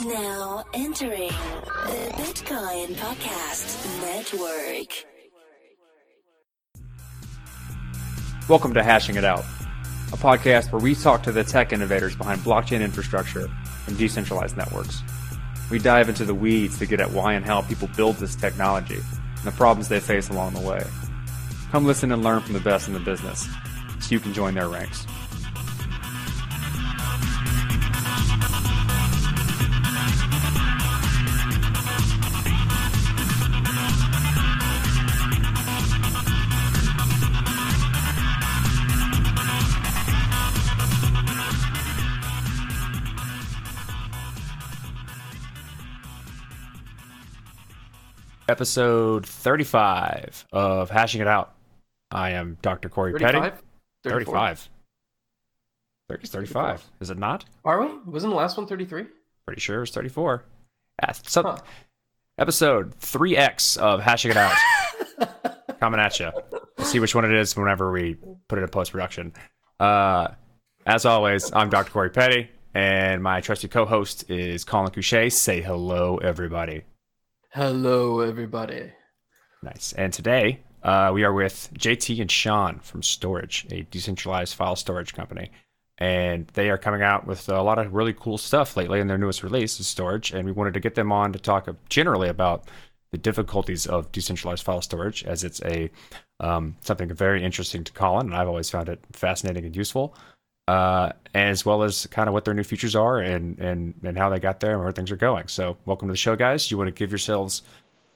Now entering the Bitcoin Podcast Network. Welcome to Hashing It Out, a podcast where we talk to the tech innovators behind blockchain infrastructure and decentralized networks. We dive into the weeds to get at why and how people build this technology and the problems they face along the way. Come listen and learn from the best in the business so you can join their ranks. Episode 35 of Hashing It Out. I am Dr. Corey Petty. 35? 35. 30, 35. Is it not? Are we? Wasn't the last one 33? Pretty sure it was 34. Yeah, so, Huh. Episode 3X of Hashing It Out. Coming at you. We'll see which one it is whenever we put it in post production. Uh, as always, I'm Dr. Corey Petty, and my trusty co host is Collin Cusce. Say hello, everybody. Hello, everybody. Nice. And today uh, we are with JT and Shawn from Storj, a decentralized file storage company. And they are coming out with a lot of really cool stuff lately in their newest release is Storage. And we wanted to get them on to talk generally about the difficulties of decentralized file storage, as it's a um, something very interesting to Collin, and I've always found it fascinating and useful. Uh, as well as kind of what their new features are and, and, and how they got there and where things are going. So, welcome to the show, guys. You want to give yourselves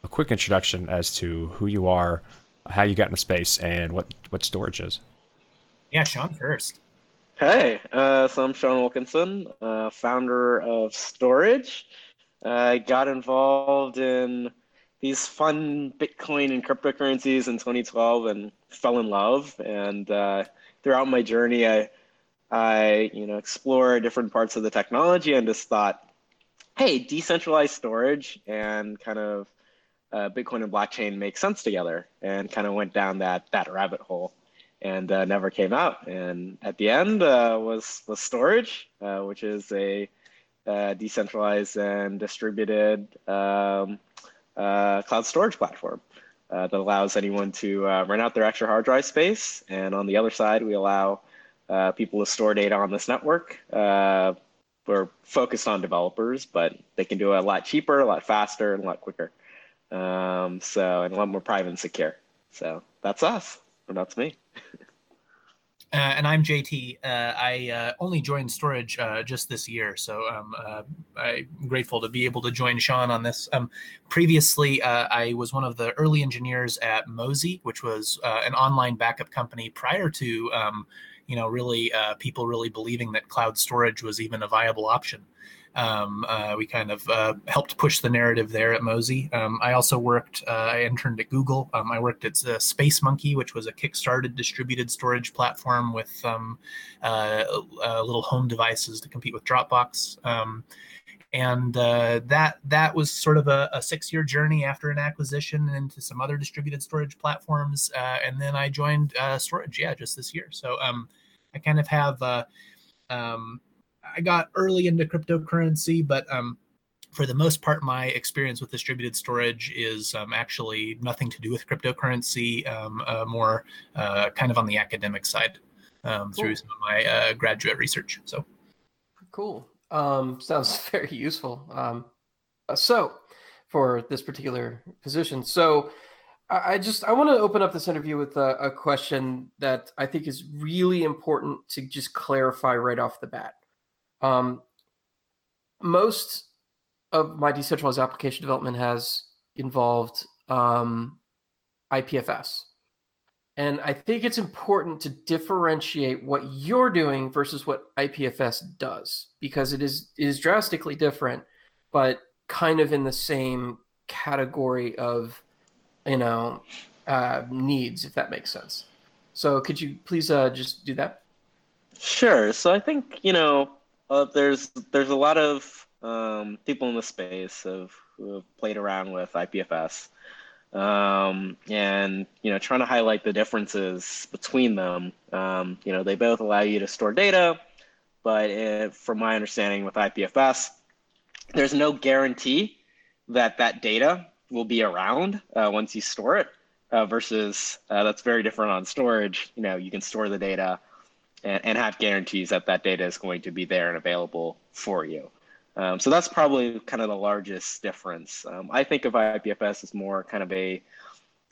a quick introduction as to who you are, how you got into space, and what, what Storj is. Yeah, Shawn first. Hey, uh, so I'm Shawn Wilkinson, uh, founder of Storj. I got involved in these fun Bitcoin and cryptocurrencies in 2012 and fell in love. And uh, throughout my journey, I, I, you know, explore different parts of the technology and just thought, hey, decentralized storage and kind of uh, Bitcoin and blockchain make sense together, and kind of went down that that rabbit hole and uh, never came out. And at the end uh, was was storage, uh, which is a uh, decentralized and distributed um, uh, cloud storage platform that allows anyone to rent out their extra hard drive space. And on the other side, we allow uh, people to store data on this network. Uh, we're focused on developers, but they can do it a lot cheaper, a lot faster, and a lot quicker. Um, so, and a lot more private and secure. So that's us, or that's me. Uh, and I'm JT. Uh, I uh, only joined Storj uh, just this year, so um, uh, I'm grateful to be able to join Shawn on this. Um, previously, uh, I was one of the early engineers at Mozy, which was an online backup company prior to, um, you know, really uh, people really believing that cloud storage was even a viable option. Um, uh, we kind of uh, helped push the narrative there at Mozy. Um, I also worked, uh, I interned at Google. Um, I worked at uh, Space Monkey, which was a kickstarted distributed storage platform with um, uh, uh, little home devices to compete with Dropbox. And uh, that that was sort of a, a six-year journey after an acquisition into some other distributed storage platforms. Uh, and then I joined uh, Storj, yeah, just this year. So um, I kind of have. Uh, um, I got early into cryptocurrency, but um, for the most part, my experience with distributed storage is um, actually nothing to do with cryptocurrency, um, uh, more uh, kind of on the academic side um, through some of my uh, graduate research. So, Cool. Um, sounds very useful. Um, uh, so, for this particular position, so I, I just I want to open up this interview with a, a question that I think is really important to just clarify right off the bat. Um, most of my decentralized application development has involved um, IPFS. And I think it's important to differentiate what you're doing versus what IPFS does because it is it is drastically different, but kind of in the same category of you know uh, needs, if that makes sense. So could you please uh, just do that? Sure. So I think you know uh, there's there's a lot of um, people in the space of who have played around with IPFS, um, and you know trying to highlight the differences between them. Um, you know they both allow you to store data, but from my understanding with IPFS, there's no guarantee that that data will be around uh, once you store it uh, versus uh, that's very different on Storj. You know, you can store the data and, and have guarantees that that data is going to be there and available for you. Um, so that's probably kind of the largest difference. Um, I think of IPFS as more kind of a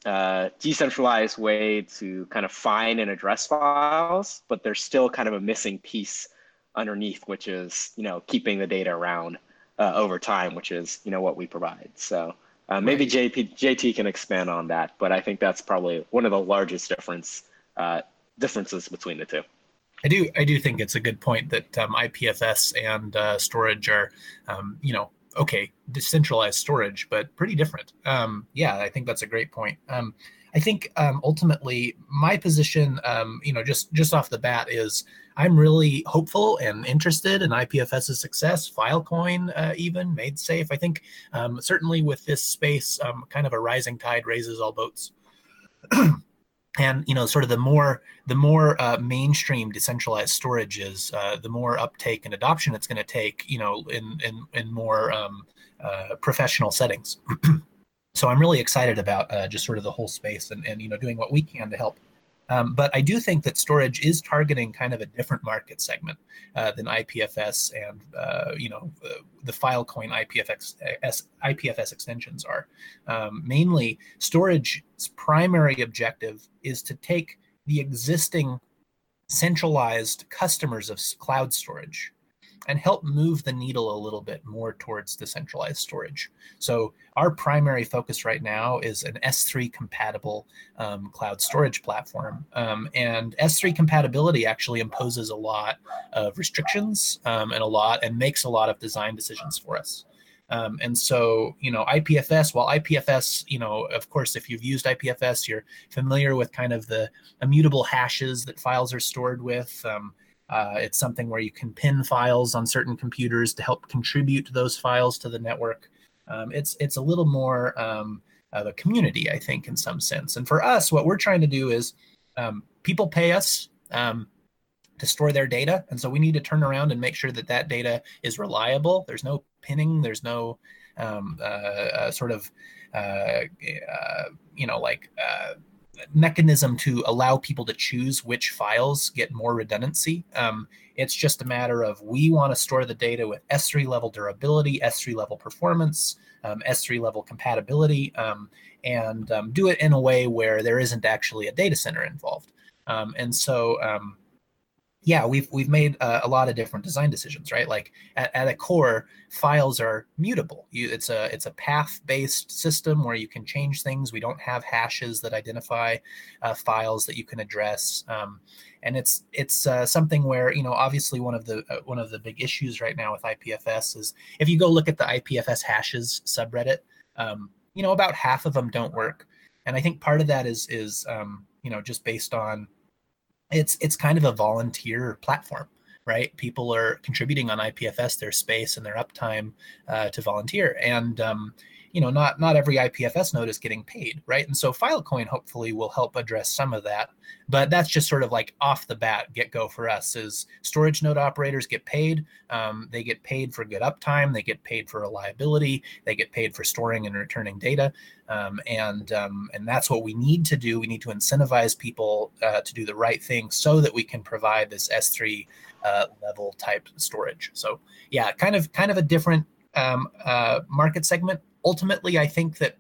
uh, decentralized way to kind of find and address files, but there's still kind of a missing piece underneath, which is you know keeping the data around uh, over time, which is you know what we provide. So uh, maybe right. JP, JT can expand on that, but I think that's probably one of the largest difference uh, differences between the two. I do I do think it's a good point that um, IPFS and uh, Storj are um, you know okay decentralized storage, but pretty different. Um, yeah, I think that's a great point. Um, I think um, ultimately my position, um, you know, just just off the bat is I'm really hopeful and interested in IPFS's success. Filecoin uh, even MaidSafe. I think um, certainly with this space, um, kind of a rising tide raises all boats. and you know, sort of the more the more uh, mainstream decentralized storage is, uh, the more uptake and adoption it's going to take. You know, in in in more um, uh, professional settings. so I'm really excited about uh, just sort of the whole space and, and you know doing what we can to help. Um, but I do think that Storj is targeting kind of a different market segment uh, than IPFS and uh, you know the Filecoin IPFS IPFS extensions are. Um, mainly, Storj's primary objective is to take the existing centralized customers of cloud storage and help move the needle a little bit more towards decentralized storage. So our primary focus right now is an S3 compatible um, cloud storage platform. Um, and S3 compatibility actually imposes a lot of restrictions um, and a lot and makes a lot of design decisions for us. Um, and so, you know, IPFS, while IPFS, you know, of course, if you've used IPFS, you're familiar with kind of the immutable hashes that files are stored with. Um, uh, it's something where you can pin files on certain computers to help contribute those files to the network. Um, it's it's a little more um, of a community, I think, in some sense. And for us, what we're trying to do is um, people pay us um, to store their data, and so we need to turn around and make sure that that data is reliable. There's no pinning. There's no um, uh, uh, sort of uh, uh, you know like uh, mechanism to allow people to choose which files get more redundancy. Um, it's just a matter of we want to store the data with S3 level durability, S3 level performance, um, S3 level compatibility, um, and um, do it in a way where there isn't actually a data center involved. Um, and so um, yeah, we've we've made uh, a lot of different design decisions, right? Like at, at a core, files are mutable. You, it's a it's a path based system where you can change things. We don't have hashes that identify uh, files that you can address, um, and it's it's uh, something where you know obviously one of the uh, one of the big issues right now with IPFS is if you go look at the IPFS hashes subreddit, um, you know about half of them don't work, and I think part of that is is um, you know just based on it's it's kind of a volunteer platform right? People are contributing on ipfs their space and their uptime uh, to volunteer. And um, you know not not every ipfs node is getting paid right? And so filecoin hopefully will help address some of that but that's just sort of like off the bat get go for us is storage node operators get paid um, they get paid for good uptime they get paid for reliability they get paid for storing and returning data um, and um, and that's what we need to do. We need to incentivize people uh, to do the right thing so that we can provide this s3 uh, level type storage. So yeah kind of kind of a different um, uh, market segment ultimately, I think that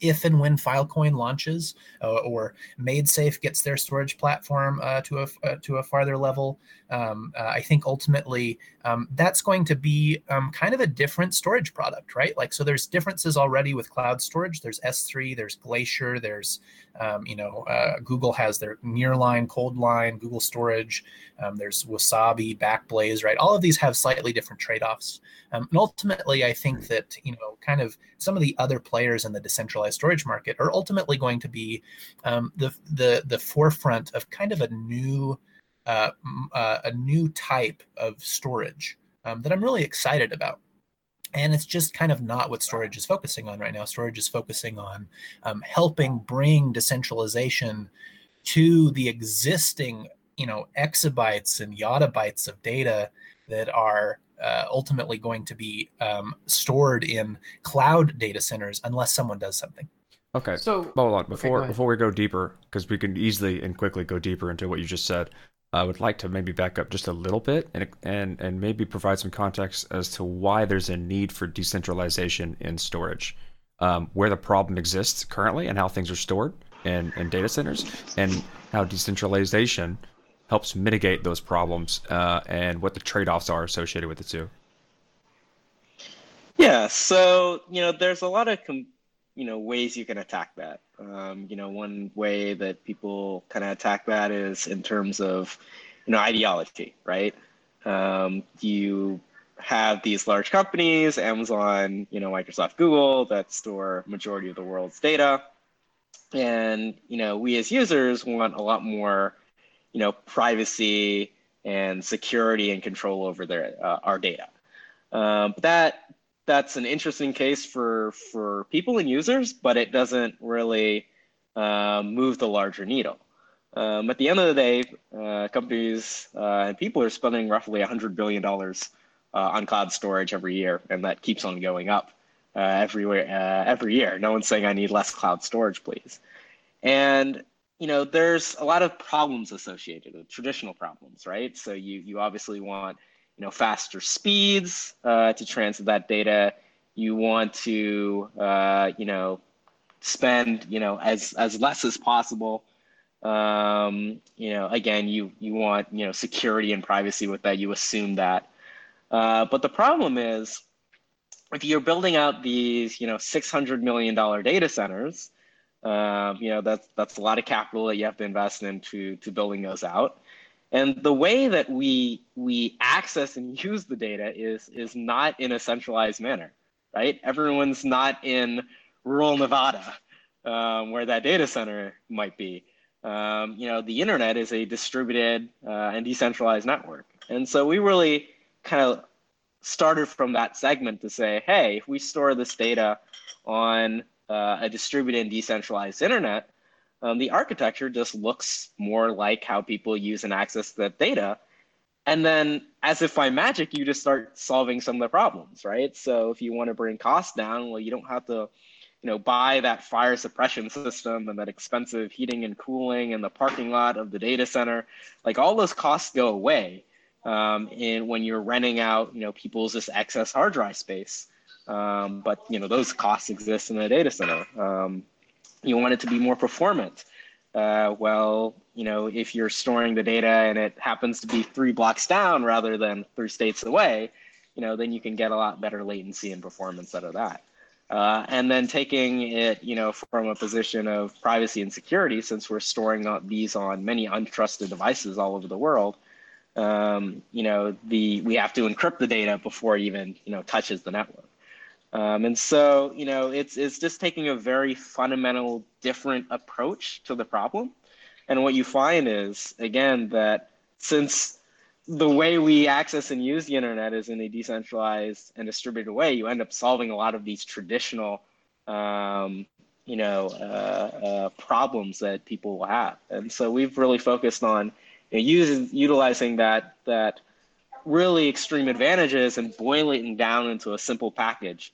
if and when Filecoin launches uh, or MaidSafe gets their storage platform uh, to a uh, to a farther level, um, uh, I think ultimately um, that's going to be um, kind of a different storage product, right? Like so, there's differences already with cloud storage. There's S3, there's Glacier, there's um, you know uh, Google has their Nearline, Coldline, Google Storage. Um, there's Wasabi, Backblaze, right? All of these have slightly different trade-offs, um, and ultimately, I think that you know kind of some of the other players in the decentralized storage market are ultimately going to be the the the forefront of kind of a new uh, uh, a new type of storage um, that I'm really excited about. And it's just kind of not what Storj is focusing on right now. Storj is focusing on um, helping bring decentralization to the existing, you know, exabytes and yottabytes of data that are uh, ultimately going to be um, stored in cloud data centers unless someone does something. Okay. So Hold on. Before ahead. before we go deeper, because we can easily and quickly go deeper into what you just said, I would like to maybe back up just a little bit and and and maybe provide some context as to why there's a need for decentralization in storage, um, where the problem exists currently, and how things are stored in, in data centers, and how decentralization helps mitigate those problems, uh, and what the trade-offs are associated with the two. Yeah, so you know, there's a lot of com- you know ways you can attack that. Um, you know, one way that people kind of attack that is in terms of you know ideology, right? Um, you have these large companies, Amazon, you know, Microsoft, Google, that store majority of the world's data, and you know, we as users want a lot more, you know, privacy and security and control over their uh, our data. Um, but that that's an interesting case for for people and users, but it doesn't really um, move the larger needle. Um, at the end of the day, uh, companies uh, and people are spending roughly $100 billion uh, on cloud storage every year, and that keeps on going up uh, every, uh, every year. No one's saying I need less cloud storage, please. And you know, there's a lot of problems associated with traditional problems, right? So you you obviously want you know faster speeds uh, to transfer that data. You want to uh, you know spend you know as as less as possible. Um, you know, again, you you want you know security and privacy with that. You assume that, uh, but the problem is if you're building out these you know six hundred million dollar data centers. Um, you know that's that's a lot of capital that you have to invest into to building those out. And the way that we we access and use the data is is not in a centralized manner, right? Everyone's not in rural Nevada um, where that data center might be. Um, you know, the internet is a distributed uh, and decentralized network, and so we really kind of started from that segment to say, hey, if we store this data on uh, a distributed and decentralized internet, um, the architecture just looks more like how people use and access that data. And then, as if by magic, you just start solving some of the problems, right? So, if you want to bring costs down, well, you don't have to, you know, buy that fire suppression system and that expensive heating and cooling and the parking lot of the data center. Like all those costs go away. Um, and when you're renting out, you know, people's just excess hard drive space. Um, but you know, those costs exist in the data center. Um, you want it to be more performant. Uh, well, you know, if you're storing the data and it happens to be three blocks down rather than three states away, you know, then you can get a lot better latency and performance out of that. Uh, and then taking it, you know, from a position of privacy and security, since we're storing these on many untrusted devices all over the world, um, you know, the we have to encrypt the data before it even, you know, touches the network. Um, and so, you know, it's it's just taking a very fundamental, different approach to the problem. And what you find is, again, that since the way we access and use the internet is in a decentralized and distributed way, you end up solving a lot of these traditional, um, you know, uh, uh, problems that people will have. And so we've really focused on you know, using utilizing that that really extreme advantages and boiling it down into a simple package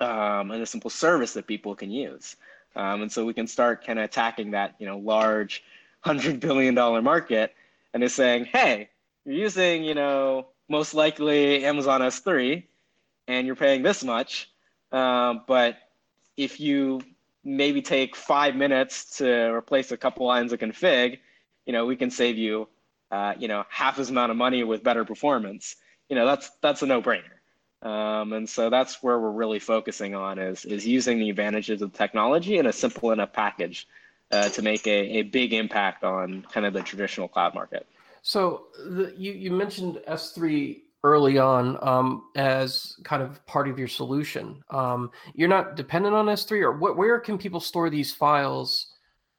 um, and a simple service that people can use. Um, and so we can start kind of attacking that, you know, large hundred billion dollar market and is saying, hey, you're using, you know, most likely Amazon S3 and you're paying this much. Um, but if you maybe take five minutes to replace a couple lines of config, you know, we can save you, uh, you know, half as amount of money with better performance. You know, that's that's a no-brainer. Um, and so that's where we're really focusing on is, is using the advantages of technology in a simple enough package uh, to make a, a big impact on kind of the traditional cloud market. So the, you, you mentioned S3 early on um, as kind of part of your solution. Um, you're not dependent on S3 or what, where can people store these files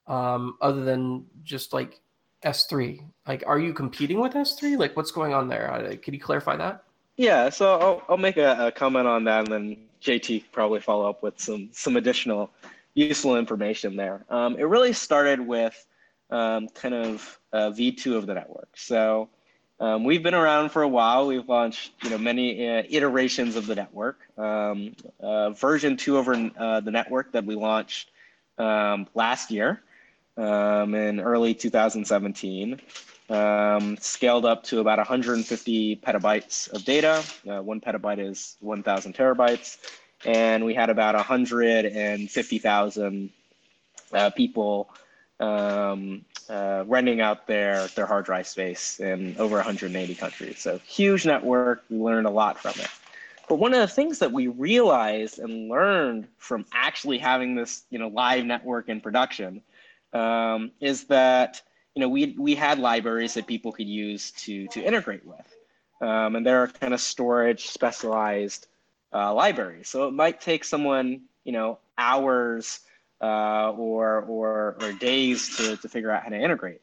um, other than just like S3? Like, are you competing with S3? Like what's going on there? Could you clarify that? Yeah, so I'll, I'll make a, a, comment on that, and then JT probably follow up with some some additional useful information there. Um, it really started with um, kind of uh, V2 of the network. So Um, we've been around for a while. We've launched, you know, many uh, iterations of the network. Um, uh, version two over uh, the network that we launched um, last year um, in early 2017 um, scaled up to about 150 petabytes of data. Uh, one petabyte is 1,000 terabytes, and we had about 150,000 uh, people um, uh, renting out their their hard drive space in over 180 countries. So huge network. We learned a lot from it. But one of the things that we realized and learned from actually having this, you know, live network in production, um, is that you know we we had libraries that people could use to to integrate with, um, and there are kind of storage specialized uh, libraries. So it might take someone, you know, hours uh, or, or, or days to, to figure out how to integrate.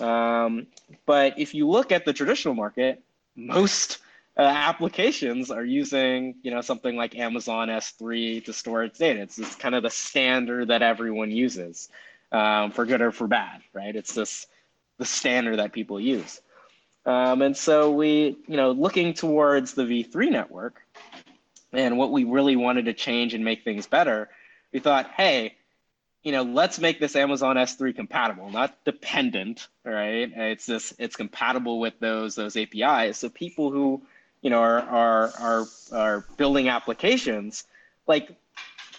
Um, but if you look at the traditional market, most uh, applications are using you know something like Amazon S3 to store its data. It's, it's kind of the standard that everyone uses, um, for good or for bad, right? It's this the standard that people use. Um, and so we, you know, looking towards the V3 network, and what we really wanted to change and make things better we thought, hey, you know, let's make this Amazon S3 compatible, not dependent, right? It's this, it's compatible with those those APIs. So people who, you know, are are are are building applications, like,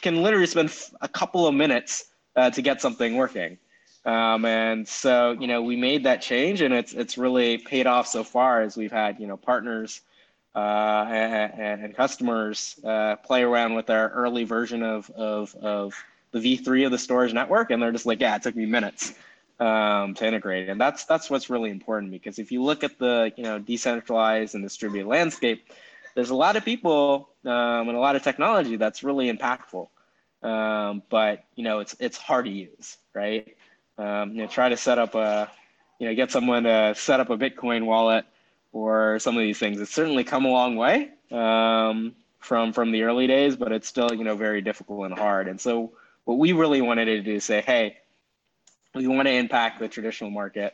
can literally spend a couple of minutes uh, to get something working. Um, and so, you know, we made that change, and it's it's really paid off so far as we've had, you know, partners uh, and, and, customers uh, play around with our early version of, of, of the V3 of the Storj network, and they're just like, yeah, it took me minutes um, to integrate. And that's that's what's really important because if you look at the you know decentralized and distributed landscape, there's a lot of people um, and a lot of technology that's really impactful, um, but you know it's it's hard to use, right? Um, you know, try to set up a, you know, get someone to set up a Bitcoin wallet or some of these things. It's certainly come a long way um, from from the early days, but it's still you know very difficult and hard. And so what we really wanted to do is say, hey, we want to impact the traditional market.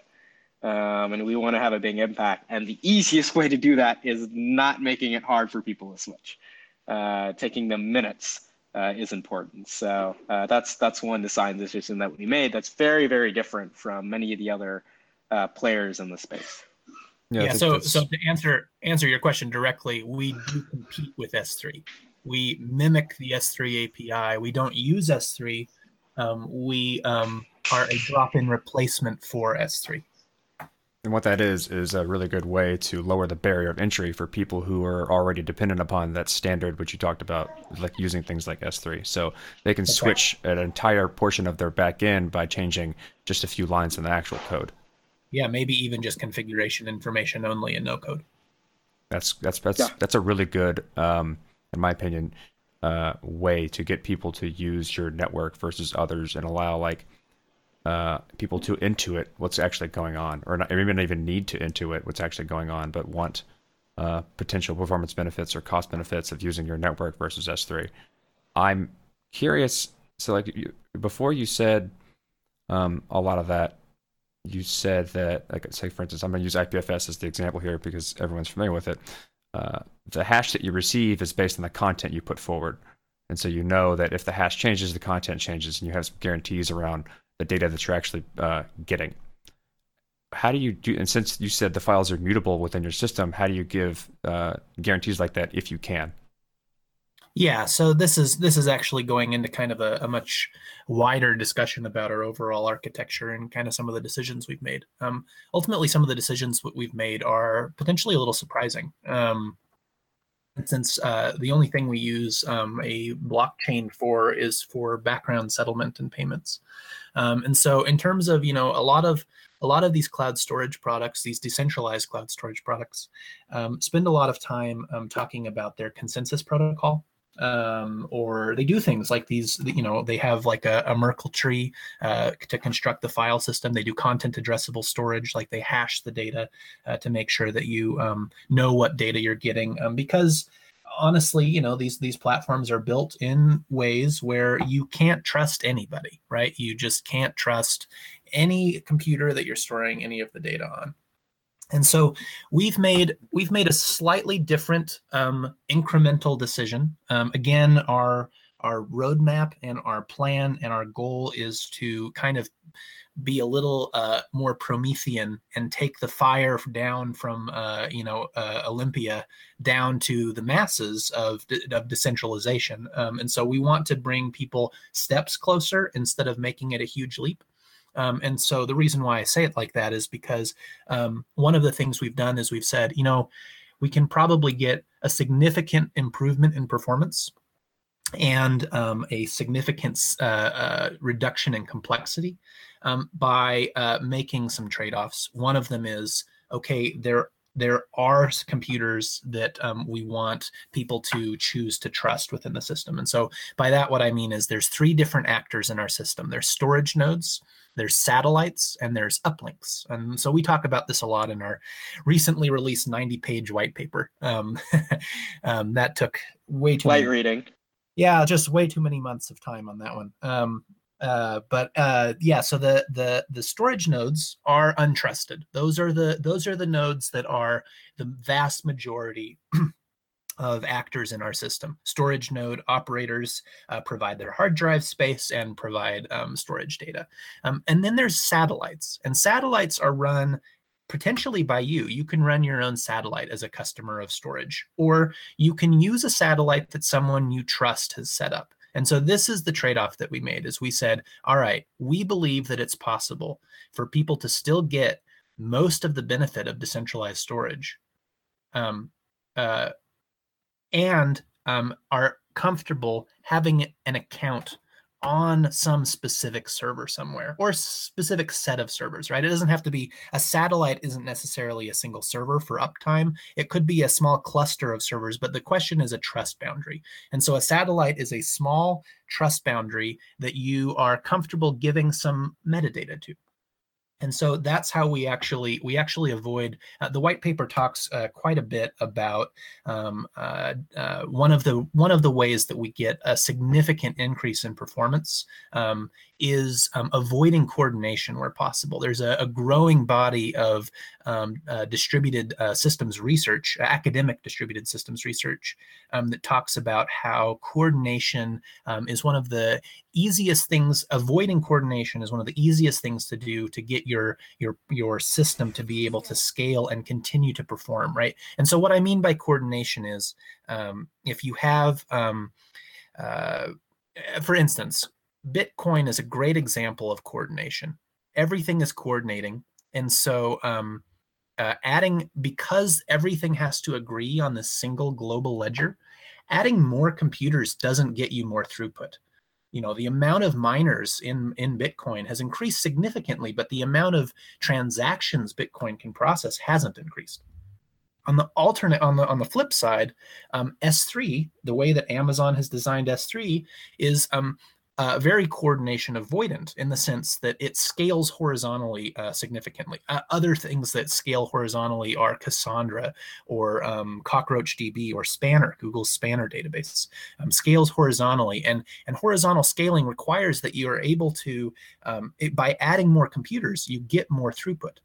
Um, and we want to have a big impact. And the easiest way to do that is not making it hard for people to switch. Uh, taking them minutes uh, is important. So uh, that's that's one design decision that we made. That's very very different from many of the other uh, players in the space. Yeah. yeah so that's... so to answer answer your question directly, we do compete with S3. We mimic the S3 API. We don't use S3. Um, we um, are a drop-in replacement for S3. And what that is is a really good way to lower the barrier of entry for people who are already dependent upon that standard, which you talked about, like using things like S3. So they can switch an entire portion of their back end by changing just a few lines in the actual code yeah, maybe even just configuration information only and no code. That's that's that's yeah. that's a really good, um, in my opinion, uh, way to get people to use your network versus others and allow like uh, people to intuit what's actually going on, or not, maybe not even need to intuit what's actually going on, but want uh, potential performance benefits or cost benefits of using your network versus S3. I'm curious. So, like you, before, you said um, a lot of that you said that, like, say for instance, I'm going to use IPFS as the example here because everyone's familiar with it. Uh, the hash that you receive is based on the content you put forward, and so you know that if the hash changes, the content changes, and you have some guarantees around the data that you're actually uh, getting. How do you do? And since you said the files are mutable within your system, how do you give uh, guarantees like that if you can? Yeah, so this is this is actually going into kind of a, a, much wider discussion about our overall architecture and kind of some of the decisions we've made. Um, ultimately, some of the decisions we've made are potentially a little surprising. Um, since uh, the only thing we use um, a blockchain for is for background settlement and payments, um, and so in terms of you know a lot of a lot of these cloud storage products, these decentralized cloud storage products, um, spend a lot of time um, talking about their consensus protocol um, or they do things like these you know they have like a, a merkle tree uh, to construct the file system. They do content addressable storage like they hash the data uh, to make sure that you um, know what data you're getting um, because honestly you know these these platforms are built in ways where you can't trust anybody right? You just can't trust any computer that you're storing any of the data on And so we've made we've made a slightly different um, incremental decision. Um, again, our our roadmap and our plan and our goal is to kind of be a little uh, more Promethean and take the fire down from uh, you know uh, Olympia down to the masses of, of decentralization. Um, and so we want to bring people steps closer instead of making it a huge leap. Um, and so the reason why I say it like that is because um, one of the things we've done is we've said, you know, we can probably get a significant improvement in performance and um, a significant uh, uh, reduction in complexity um, by uh, making some trade-offs. One of them is okay, there there are computers that um, we want people to choose to trust within the system. And so by that, what I mean is there's three different actors in our system. There's storage nodes, there's satellites, and there's uplinks. And so we talk about this a lot in our recently released 90 page white paper. Um, um, that took way too light many, reading. Yeah, just way too many months of time on that one. Um, uh, but uh, yeah, so the the the storage nodes are untrusted. Those are the those are the nodes that are the vast majority of actors in our system. Storage node operators uh, provide their hard drive space and provide um, storage data. Um, and then there's satellites, and satellites are run potentially by you. You can run your own satellite as a customer of Storj, or you can use a satellite that someone you trust has set up. And so this is the trade-off that we made is we said, all right, we believe that it's possible for people to still get most of the benefit of decentralized storage um, uh, and um, are comfortable having an account on some specific server somewhere or specific set of servers, right? It doesn't have to be a satellite isn't necessarily a single server for uptime. It could be a small cluster of servers, but the question is a trust boundary. And so a satellite is a small trust boundary that you are comfortable giving some metadata to and so that's how we actually we actually avoid uh, the white paper talks uh, quite a bit about um, uh, uh one of the one of the ways that we get a significant increase in performance um, is um, avoiding coordination where possible. There's a, a growing body of um, uh, distributed uh, systems research, academic distributed systems research, um, that talks about how coordination um, is one of the easiest things. Avoiding coordination is one of the easiest things to do to get your your your system to be able to scale and continue to perform. Right. And so what I mean by coordination is um, if you have um, uh, for instance, Bitcoin is a great example of coordination. Everything is coordinating. And so um, uh, adding, because everything has to agree on this single global ledger, adding more computers doesn't get you more throughput. You know, the amount of miners in, in Bitcoin has increased significantly, but the amount of transactions Bitcoin can process hasn't increased. On the alternate on the on the flip side um, s3 the way that amazon has designed s3 is um, uh, very coordination avoidant in the sense that it scales horizontally uh, significantly. Uh, other things that scale horizontally are Cassandra or um, CockroachDB or Spanner, Google's Spanner database, um, scales horizontally. And, and horizontal scaling requires that you are able to, um, it, by adding more computers, you get more throughput.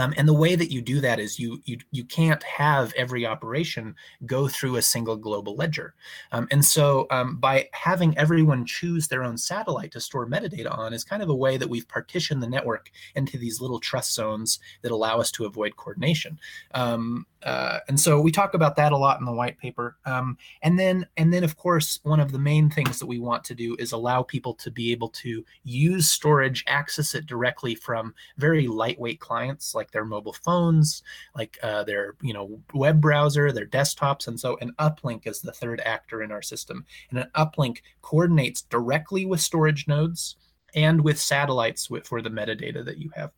Um, and the way that you do that is you you you can't have every operation go through a single global ledger. Um, and so um, by having everyone choose their own satellite to store metadata on is kind of a way that we've partitioned the network into these little trust zones that allow us to avoid coordination. Um, uh, and so we talk about that a lot in the white paper. Um, and then, and then, of course, one of the main things that we want to do is allow people to be able to use Storj, access it directly from very lightweight clients like their mobile phones, like uh, their you know web browser, their desktops, and so an uplink is the third actor in our system. And an uplink coordinates directly with storage nodes and with satellites for the metadata that you have.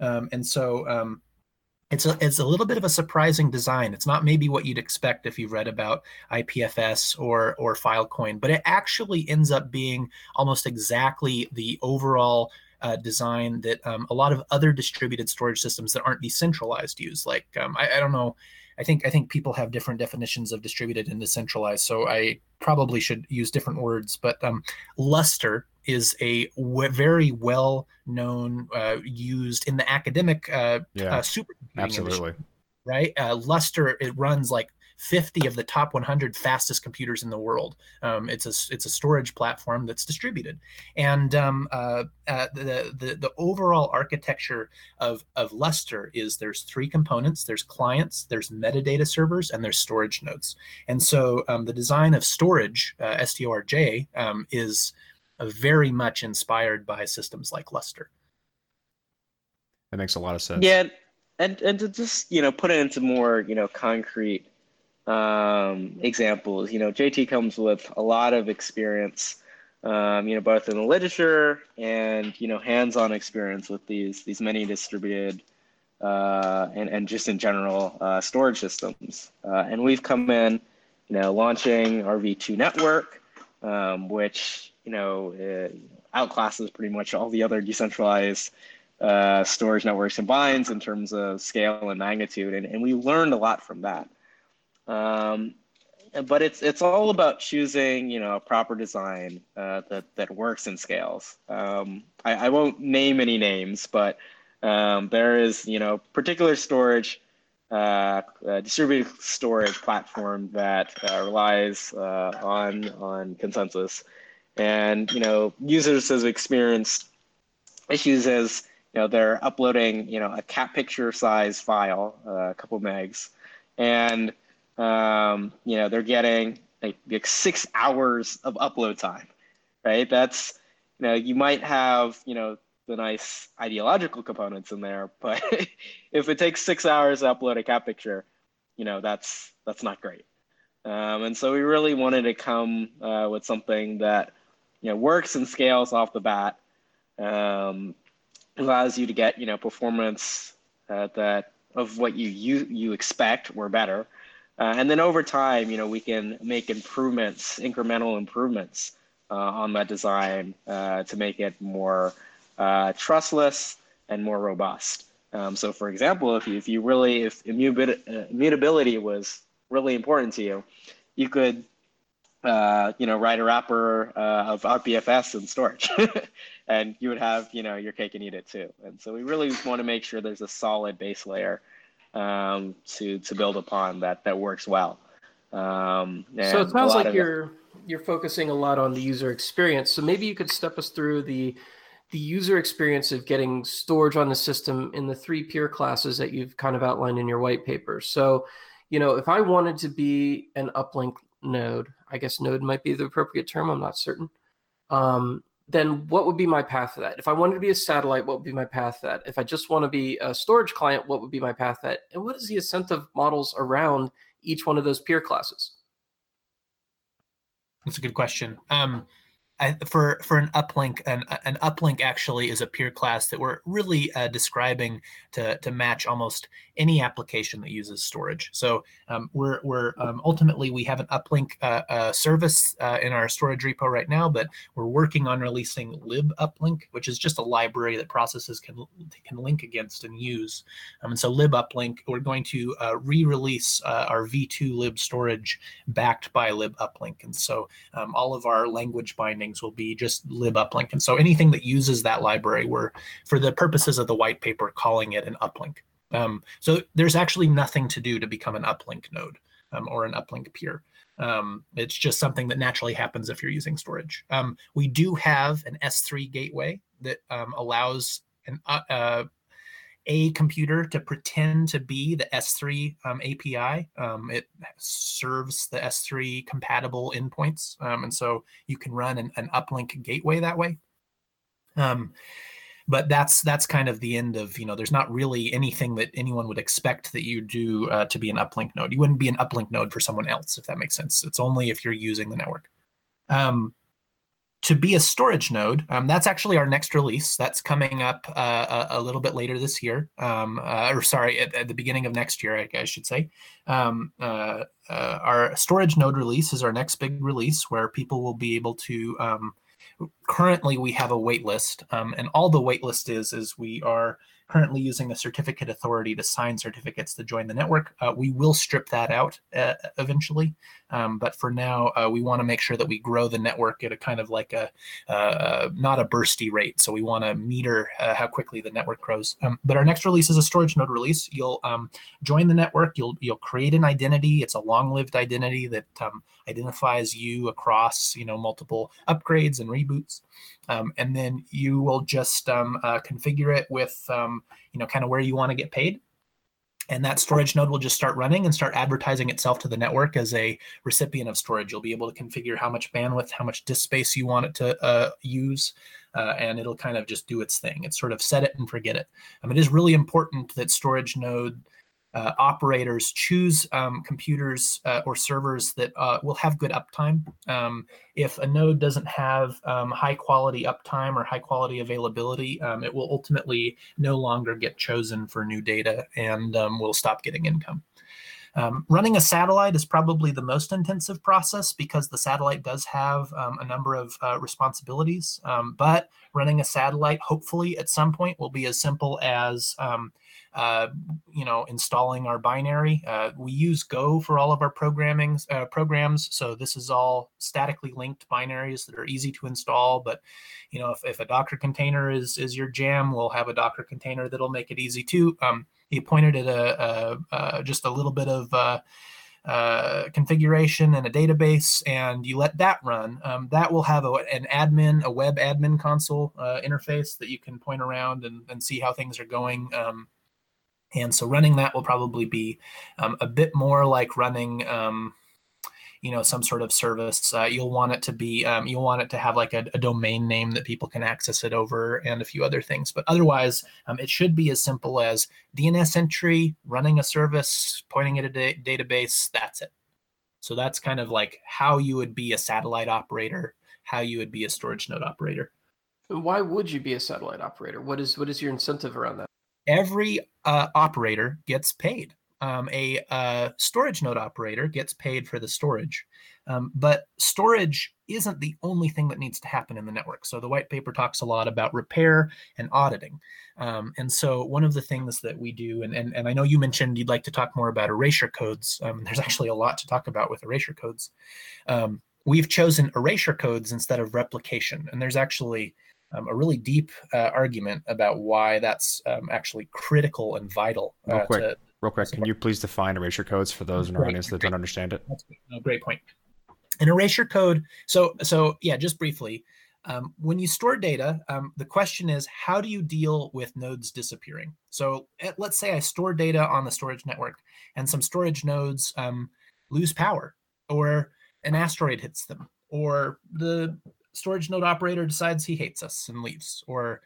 Um, and so um, it's a it's a little bit of a surprising design. It's not maybe what you'd expect if you've read about IPFS or or Filecoin, but it actually ends up being almost exactly the overall uh, design that um, a lot of other distributed storage systems that aren't decentralized use. Like um, I, I, don't know I think I think people have different definitions of distributed and decentralized, so I probably should use different words. But um, Lustre is a w- very well known, uh, used in the academic uh, Yeah, uh, supercomputing industry Absolutely. right? Uh, Lustre it runs like 50 of the top 100 fastest computers in the world. Um, it's a it's a storage platform that's distributed, and um, uh, uh, the, the the overall architecture of of Lustre is there's three components. There's clients, there's metadata servers, and there's storage nodes. And so um, the design of Storj, uh, STORJ, um, is uh, very much inspired by systems like Lustre. That makes a lot of sense. Yeah, and and to just you know put it into more you know concrete um, examples, you know JT comes with a lot of experience, um, you know both in the literature and you know hands-on experience with these these many distributed uh, and and just in general uh, storage systems. Uh, and we've come in, you know, launching our V2 network, um, which you know uh, outclasses pretty much all the other decentralized uh, storage networks combined in terms of scale and magnitude, and, and we learned a lot from that. Um, but it's it's all about choosing you know a proper design uh, that that works in scales. Um, I, I won't name any names, but um, there is you know particular storage. Uh, uh, distributed storage platform that uh, relies uh, on on consensus, and you know users have experienced issues as you know they're uploading you know a cat picture size file, uh, a couple megs, and um, you know they're getting like, like six hours of upload time, right? That's you know you might have you know the nice ideological components in there, but if it takes six hours to upload a cat picture, you know that's that's not great. Um, and so we really wanted to come uh, with something that you know works and scales off the bat, um, allows you to get you know performance uh, that of what you you you expect or better, uh, and then over time you know we can make improvements, incremental improvements uh, on that design uh, to make it more uh, trustless and more robust. Um, so, for example, if you, if you really if immutability, uh, was really important to you, you could uh, you know write a wrapper of IPFS and Storj, and you would have you know your cake and eat it too. And so we really want to make sure there's a solid base layer um, to to build upon that that works well. Um, So it sounds like you're you're focusing a lot on the user experience. So maybe you could step us through the the user experience of getting storage on the system in the three peer classes that you've kind of outlined in your white paper. So, you know, if I wanted to be an uplink node, I guess node might be the appropriate term. I'm not certain. Um, then what would be my path to that? If I wanted to be a satellite, what would be my path to that? If I just want to be a storage client, what would be my path to that? And what is the incentive models around each one of those peer classes? That's a good question. Um, I, for for an uplink, an an uplink actually is a peer class that we're really uh, describing to to match almost any application that uses Storj. So um, we're we're um, ultimately we have an uplink uh, uh, service uh, in our Storj repo right now, but we're working on releasing libuplink, which is just a library that processes can can link against and use. Um, and so libuplink, we're going to uh, re-release uh, our v2 libstorj backed by libuplink, and so um, all of our language bindings will be just libuplink. And so anything that uses that library, we're for the purposes of the white paper calling it an uplink. Um, so there's actually nothing to do to become an uplink node um, or an uplink peer. Um, it's just something that naturally happens if you're using Storj. Um, we do have an S3 gateway that um, allows an uh, uh, a computer to pretend to be the S3 um, API. Um, it serves the S3 compatible endpoints, um, and so you can run an, an uplink gateway that way. Um, but that's that's kind of the end of you know. There's not really anything that anyone would expect that you do uh, to be an uplink node. You wouldn't be an uplink node for someone else if that makes sense. It's only if you're using the network. Um, to be a storage node, um, that's actually our next release. That's coming up uh, a, a, little bit later this year, um, uh, or sorry, at, at, the beginning of next year, I, I should say. Um, uh, uh our storage node release is our next big release where people will be able to. Um, currently, we have a wait list, um, and all the wait list is is we are currently using a certificate authority to sign certificates to join the network. Uh, we will strip that out uh, eventually, um, but for now, uh, we want to make sure that we grow the network at a kind of like a uh, not a bursty rate. So we want to meter uh, how quickly the network grows. Um, but our next release is a storage node release. You'll um, join the network. You'll you'll create an identity. It's a long-lived identity that um, identifies you across you know multiple upgrades and reboots. Um, and then you will just um, uh, configure it with you know kind of where you want to get paid and that storage node will just start running and start advertising itself to the network as a recipient of storage. You'll be able to configure how much bandwidth how much disk space you want it to uh, use uh, and it'll kind of just do its thing. It's sort of set it and forget it. Um, it is really important that storage node uh, operators choose um, computers uh, or servers that uh, will have good uptime. Um, if a node doesn't have um, high quality uptime or high quality availability, um, it will ultimately no longer get chosen for new data and um, will stop getting income. Um, running a satellite is probably the most intensive process because the satellite does have um, a number of uh, responsibilities. Um, but running a satellite, hopefully, at some point, will be as simple as uh, you know, installing our binary. Uh, we use Go for all of our programming uh, programs, so this is all statically linked binaries that are easy to install. But you know, if, if a Docker container is is your jam, we'll have a Docker container that'll make it easy too. Um, he pointed at a, a, a, just a little bit of uh, uh, configuration and a database, and you let that run. Um, that will have a, an admin, a web admin console uh, interface that you can point around and, and see how things are going. Um, and so running that will probably be um, a bit more like running, um, you know, some sort of service. Uh, you'll want it to be, um, you'll want it to have like a, a, domain name that people can access it over and a few other things. But otherwise, um, it should be as simple as DNS entry, running a service, pointing at a da- database. That's it. So that's kind of like how you would be a satellite operator, how you would be a storage node operator. Why would you be a satellite operator? What is what is your incentive around that? Every uh, operator gets paid. Um, a uh, storage node operator gets paid for the storage. Um, but storage isn't the only thing that needs to happen in the network. So the white paper talks a lot about repair and auditing. Um, and so one of the things that we do, and, and, and I know you mentioned you'd like to talk more about erasure codes. Um, there's actually a lot to talk about with erasure codes. Um, we've chosen erasure codes instead of replication. And there's actually um, a really deep uh, argument about why that's um, actually critical and vital. Uh, real quick, to, real quick, can you please define erasure codes for those in our audience that don't understand it? Great point. An erasure code. So, so yeah, just briefly. Um, when you store data, um, the question is how do you deal with nodes disappearing? So at, let's say I store data on the storage network and some storage nodes um, lose power or an asteroid hits them or the storage node operator decides he hates us and leaves or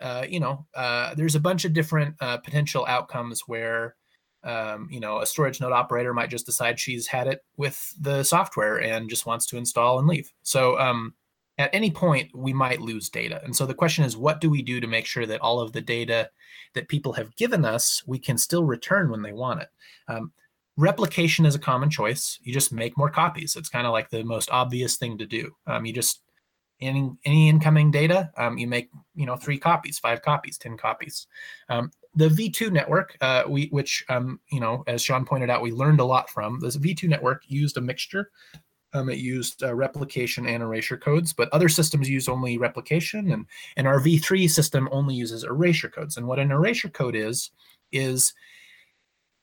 uh, you know uh, there's a bunch of different uh, potential outcomes where um, you know a storage node operator might just decide she's had it with the software and just wants to install and leave. So um, at any point we might lose data. And so the question is what do we do to make sure that all of the data that people have given us we can still return when they want it? Um, replication is a common choice. You just make more copies. It's kind of like the most obvious thing to do. Um, you just any any incoming data, um, you make you know three copies, five copies, ten copies. Um, the V2 network, uh, we which um, you know as Shawn pointed out, we learned a lot from. This V2 network used a mixture. Um, it used uh, replication and erasure codes, but other systems use only replication, and and our V3 system only uses erasure codes. And what an erasure code is is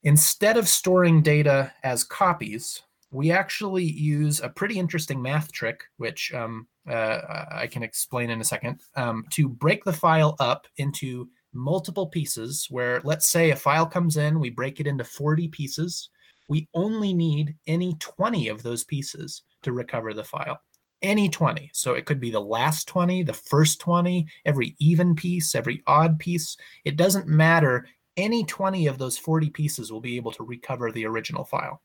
instead of storing data as copies, we actually use a pretty interesting math trick, which um, uh, I can explain in a second, um, to break the file up into multiple pieces. Where let's say a file comes in, we break it into 40 pieces. We only need any 20 of those pieces to recover the file. Any 20. So it could be the last 20, the first 20, every even piece, every odd piece. It doesn't matter. Any 20 of those 40 pieces will be able to recover the original file.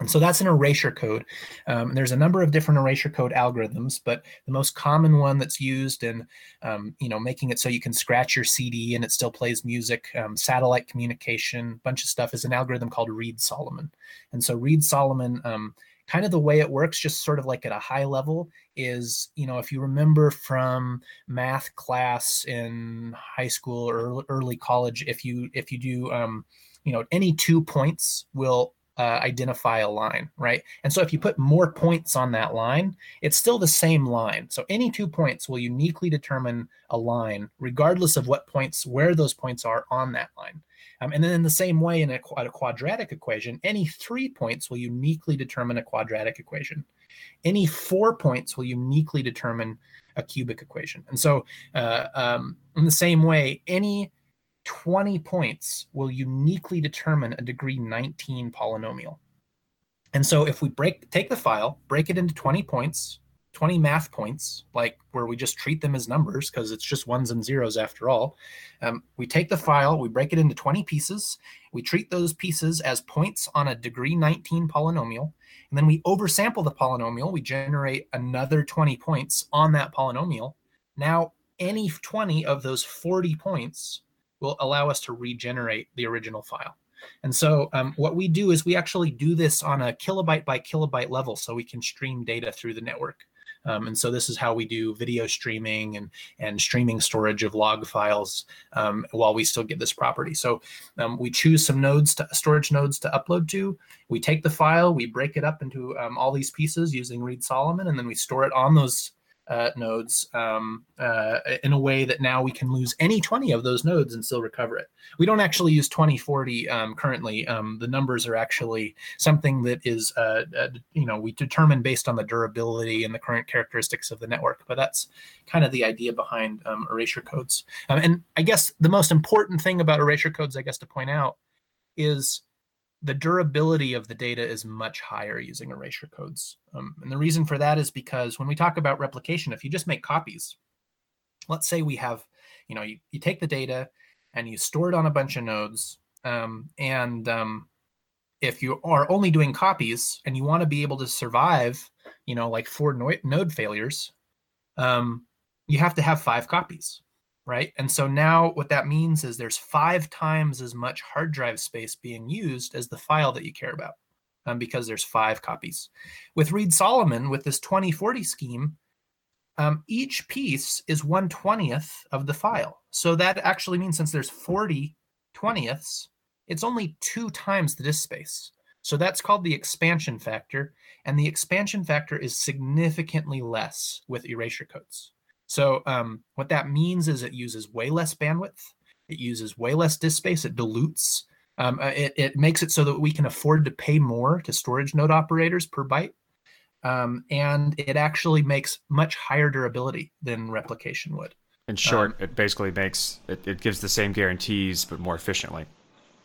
And so that's an erasure code. Um, there's a number of different erasure code algorithms, but the most common one that's used in, um, you know, making it so you can scratch your CD and it still plays music, um, satellite communication, bunch of stuff is an algorithm called Reed Solomon. And so Reed Solomon um, kind of the way it works, just sort of like at a high level, is you know if you remember from math class in high school or early college, if you if you do um, you know any two points will uh, identify a line, right? And so if you put more points on that line, it's still the same line. So any two points will uniquely determine a line, regardless of what points, where those points are on that line. Um, and then in the same way, in a, a quadratic equation, any three points will uniquely determine a quadratic equation. Any four points will uniquely determine a cubic equation. And so, uh, um, in the same way, any 20 points will uniquely determine a degree 19 polynomial. And so if we break take the file, break it into 20 points, 20 math points, like where we just treat them as numbers because it's just ones and zeros after all. Um, we take the file, we break it into 20 pieces, we treat those pieces as points on a degree 19 polynomial, and then we oversample the polynomial, we generate another 20 points on that polynomial. Now, any 20 of those 40 points will allow us to regenerate the original file. And so um, what we do is we actually do this on a kilobyte by kilobyte level so we can stream data through the network. Um, and so this is how we do video streaming and, and streaming storage of log files um, while we still get this property. So um, we choose some nodes to storage nodes to upload to. We take the file, we break it up into um, all these pieces using Reed Solomon, and then we store it on those uh, nodes um, uh, in a way that now we can lose any 20 of those nodes and still recover it. We don't actually use 2040 um, currently. Um, the numbers are actually something that is, uh, uh, you know, we determine based on the durability and the current characteristics of the network. But that's kind of the idea behind um, erasure codes. Um, and I guess the most important thing about erasure codes, I guess, to point out is the durability of the data is much higher using erasure codes. Um, and the reason for that is because when we talk about replication, if you just make copies, let's say we have, you know, you, you take the data and you store it on a bunch of nodes. Um, and um, if you are only doing copies and you want to be able to survive, you know, like four no- node failures, um, you have to have five copies right? And so now what that means is there's five times as much hard drive space being used as the file that you care about um, because there's five copies. With Reed Solomon, with this 2040 scheme, um, each piece is 1 20th of the file. So that actually means since there's 40 20ths, it's only two times the disk space. So that's called the expansion factor. And the expansion factor is significantly less with erasure codes. So um, what that means is it uses way less bandwidth. It uses way less disk space. It dilutes. Um, uh, it, it makes it so that we can afford to pay more to storage node operators per byte. Um, and it actually makes much higher durability than replication would. In short, um, it basically makes it, it gives the same guarantees but more efficiently.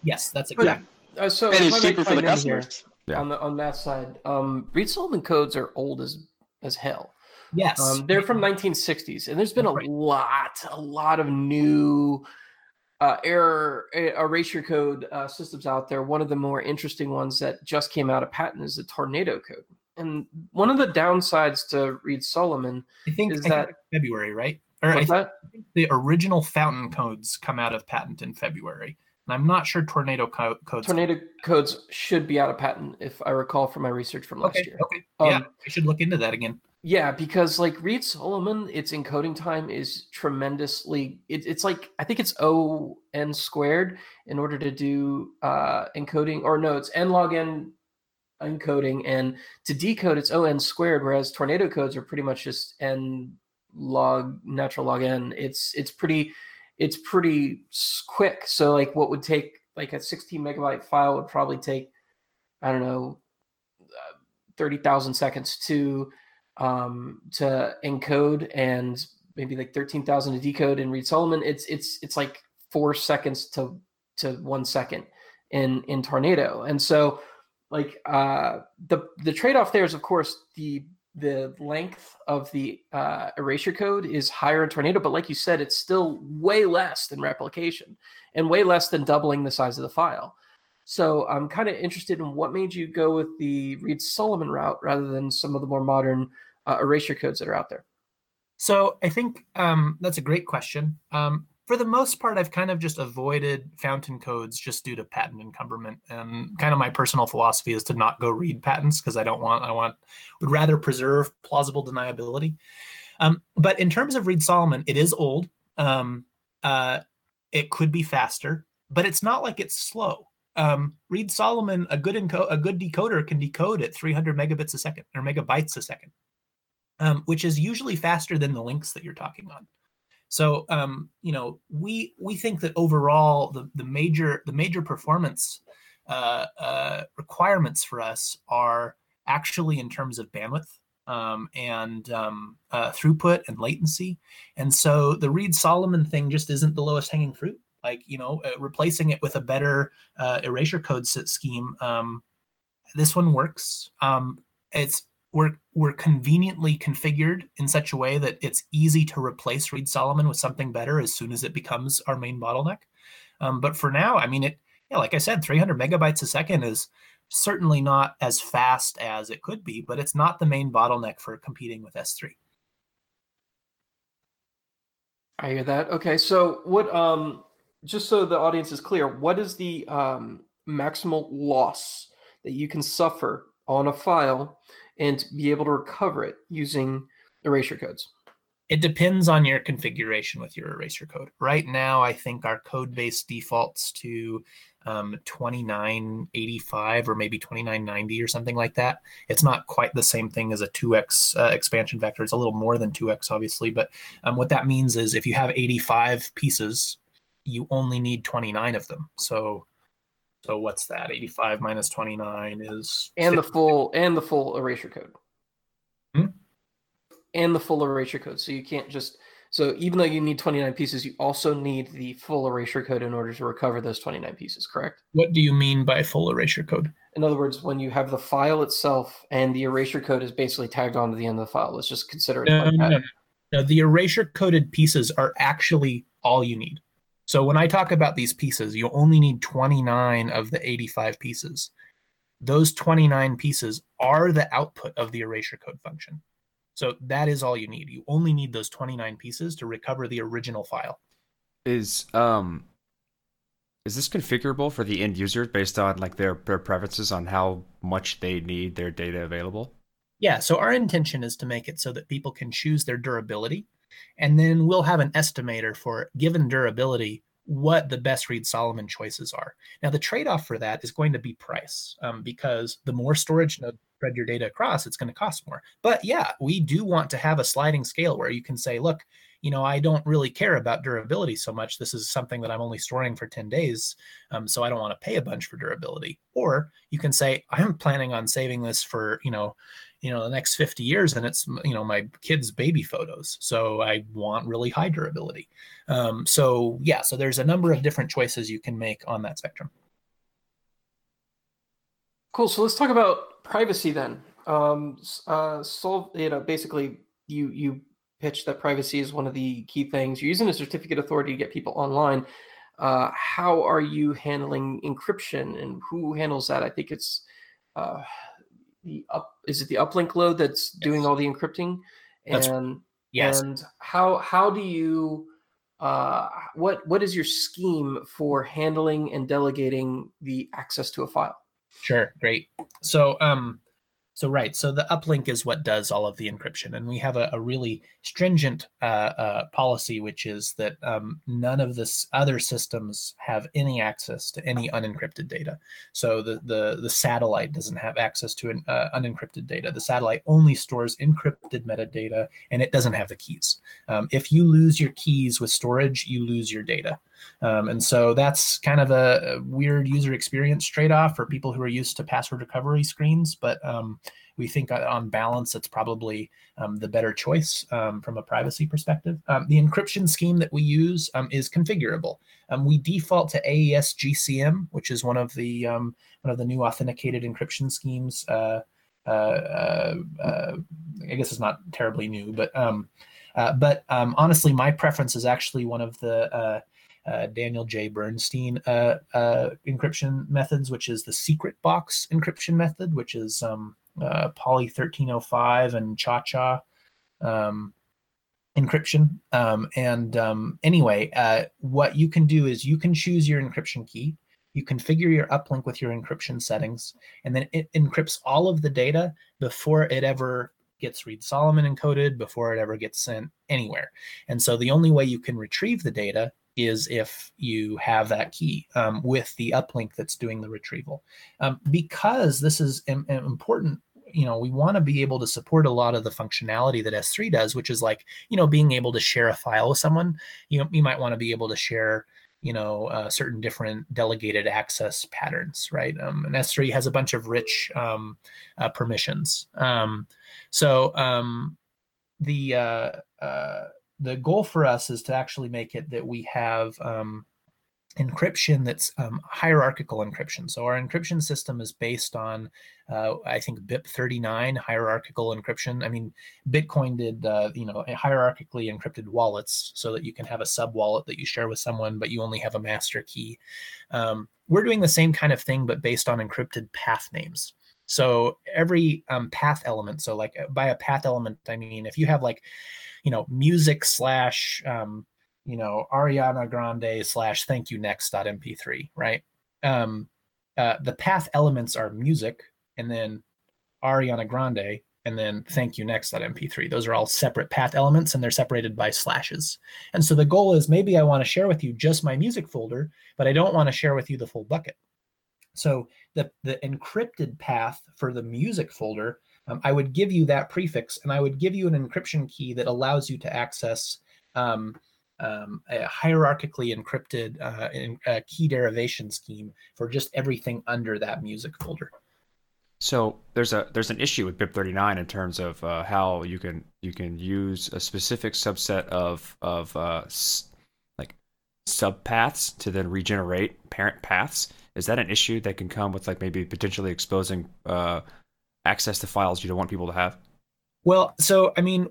Yes, that's exactly. Yeah. Uh, so and it's cheaper for the customers. Yeah. On the on that side, um, Reed Solomon codes are old as as hell. Yes, um, they're from 1960s, and there's been a right. lot, a lot of new uh, error erasure code uh, systems out there. One of the more interesting ones that just came out of patent is the Tornado code. And one of the downsides to Reed Solomon I think is I that think February, right? Or I, think the original fountain codes come out of patent in February. And I'm not sure tornado co- codes. Tornado codes should be out of patent, if I recall from my research from last okay, year. Okay. Um, yeah, I should look into that again. Yeah, because like Reed Solomon, its encoding time is tremendously. It, it's like I think it's O n squared in order to do uh, encoding, or no, it's n log n encoding, and to decode it's O n squared. Whereas tornado codes are pretty much just n log natural log n. It's it's pretty it's pretty quick. So like what would take like a 16 megabyte file would probably take I don't know uh, 30,000 seconds to um, to encode and maybe like 13,000 to decode and Reed Solomon. It's it's it's like four seconds to to one second in in Tornado. And so like uh, the the trade off there is of course the the length of the uh, erasure code is higher in Tornado, but like you said, it's still way less than replication and way less than doubling the size of the file. So I'm kind of interested in what made you go with the Reed Solomon route rather than some of the more modern uh, erasure codes that are out there? So I think um, that's a great question. Um, for the most part, I've kind of just avoided fountain codes just due to patent encumberment. And kind of my personal philosophy is to not go read patents because I don't want, I want, would rather preserve plausible deniability. Um, but in terms of Reed Solomon, it is old. Um, uh, it could be faster, but it's not like it's slow. Um, Reed Solomon, a good enco- a good decoder can decode at 300 megabits a second or megabytes a second, um, which is usually faster than the links that you're talking on. So um, you know, we we think that overall the the major the major performance uh, uh, requirements for us are actually in terms of bandwidth um, and um, uh, throughput and latency. And so the Reed Solomon thing just isn't the lowest hanging fruit. Like you know, uh, replacing it with a better uh, erasure code scheme. Um, this one works. Um, it's we're we're conveniently configured in such a way that it's easy to replace Reed Solomon with something better as soon as it becomes our main bottleneck. Um, but for now, I mean, it yeah, like I said, 300 megabytes a second is certainly not as fast as it could be, but it's not the main bottleneck for competing with S3. I hear that. Okay, so what? Um, just so the audience is clear, what is the um, maximal loss that you can suffer on a file and be able to recover it using erasure codes? It depends on your configuration with your erasure code. Right now, I think our code base defaults to um, 2985 or maybe 2990 or something like that. It's not quite the same thing as a 2x uh, expansion factor. It's a little more than 2x, obviously. But um, what that means is if you have 85 pieces, you only need 29 of them. So so what's that? 85 minus 29 is and 50. the full and the full erasure code. Hmm? And the full erasure code. So you can't just so even though you need 29 pieces, you also need the full erasure code in order to recover those 29 pieces, correct? What do you mean by full erasure code? In other words, when you have the file itself and the erasure code is basically tagged onto the end of the file, let's just consider it like that. No, the erasure coded pieces are actually all you need. So when I talk about these pieces, you only need 29 of the 85 pieces. Those 29 pieces are the output of the erasure code function. So that is all you need. You only need those 29 pieces to recover the original file. Is um is this configurable for the end user based on like their their preferences on how much they need their data available? Yeah, so our intention is to make it so that people can choose their durability and then we'll have an estimator for given durability what the best Reed Solomon choices are. Now, the trade off for that is going to be price um, because the more storage node spread your data across, it's going to cost more. But yeah, we do want to have a sliding scale where you can say, look, you know, I don't really care about durability so much. This is something that I'm only storing for 10 days. Um, so I don't want to pay a bunch for durability. Or you can say, I'm planning on saving this for, you know, you know the next 50 years and it's you know my kids baby photos. So i want really high durability. Um, so yeah so there's a number of different choices you can make on that spectrum. Cool. So let's talk about privacy then. Um, uh, solve you know basically you you pitch that privacy is one of the key things. You're using a certificate authority to get people online. Uh, how are you handling encryption and who handles that? I think it's uh, the up is it the uplink load that's yes. doing all the encrypting and that's, yes. and how how do you uh, what what is your scheme for handling and delegating the access to a file sure great so um so right, so the uplink is what does all of the encryption, and we have a, a really stringent uh, uh, policy, which is that um, none of this other systems have any access to any unencrypted data. So the the the satellite doesn't have access to an, uh, unencrypted data. The satellite only stores encrypted metadata, and it doesn't have the keys. Um, if you lose your keys with storage, you lose your data. Um, and so that's kind of a, weird user experience trade off for people who are used to password recovery screens. But um, we think uh, on balance, it's probably um, the better choice um, from a privacy perspective. Um, the encryption scheme that we use is configurable. we default to AES GCM, which is one of the one of the new authenticated encryption schemes. Uh, uh, uh, uh I guess it's not terribly new, but um, uh, but um, honestly, my preference is actually one of the uh, Daniel J. Bernstein uh, uh, encryption methods, which is the secret box encryption method, which is um, uh, Poly 1305 and Cha Cha. Um, encryption. Um, and um, anyway, uh, what you can do is you can choose your encryption key. You configure your uplink with your encryption settings, and then it encrypts all of the data before it ever gets Reed Solomon encoded, before it ever gets sent anywhere. And so the only way you can retrieve the data is if you have that key um, with the uplink that's doing the retrieval. Um, because this is Im- important you know we want to be able to support a lot of the functionality that s3 does which is like you know being able to share a file with someone. You know you might want to be able to share you know uh, certain different delegated access patterns right? Um, and s3 has a bunch of rich um, uh, permissions. Um, so um, the uh, uh, the goal for us is to actually make it that we have um, encryption that's um, hierarchical encryption. So our encryption system is based on, uh, I think, BIP39 hierarchical encryption. I mean, Bitcoin did, uh, you know, hierarchically encrypted wallets so that you can have a sub wallet that you share with someone, but you only have a master key. Um, we're doing the same kind of thing, but based on encrypted path names. So every um, path element, so like by a path element, I mean, if you have like, you know, music slash, um, you know, Ariana Grande slash thank you next dot mp3, right? Um, uh, the path elements are music and then Ariana Grande and then thank you next dot mp3. Those are all separate path elements and they're separated by slashes. And so the goal is maybe I want to share with you just my music folder, but I don't want to share with you the full bucket. So the, the encrypted path for the music folder, um, I would give you that prefix and I would give you an encryption key that allows you to access um, um, a hierarchically encrypted uh, in, uh, key derivation scheme for just everything under that music folder. So there's a there's an issue with BIP39 in terms of uh, how you can you can use a specific subset of of uh, s- like subpaths to then regenerate parent paths. Is that an issue that can come with like maybe potentially exposing uh, access to files you don't want people to have? Well, so I mean,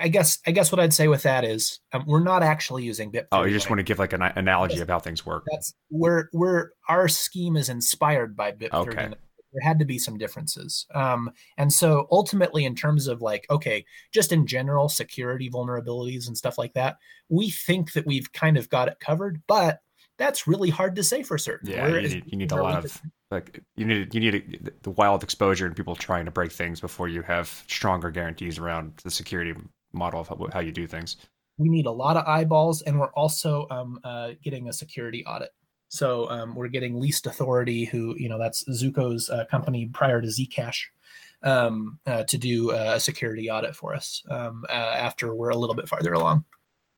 I guess I guess what I'd say with that is um, we're not actually using BIP. Oh, you just want to give like an analogy of how things work. That's we're we're our scheme is inspired by BIP. Okay. There had to be some differences, um, and so ultimately, in terms of like, okay, just in general, security vulnerabilities and stuff like that, we think that we've kind of got it covered, but that's really hard to say for certain. Yeah, you need, you need a lot of like you need you need the wild exposure and people trying to break things before you have stronger guarantees around the security model of how, how you do things. We need a lot of eyeballs, and we're also um, uh, getting a security audit. So um, we're getting least authority, who you know that's Zooko's uh, company prior to Zcash, um, uh, to do a security audit for us um, uh, after we're a little bit farther along.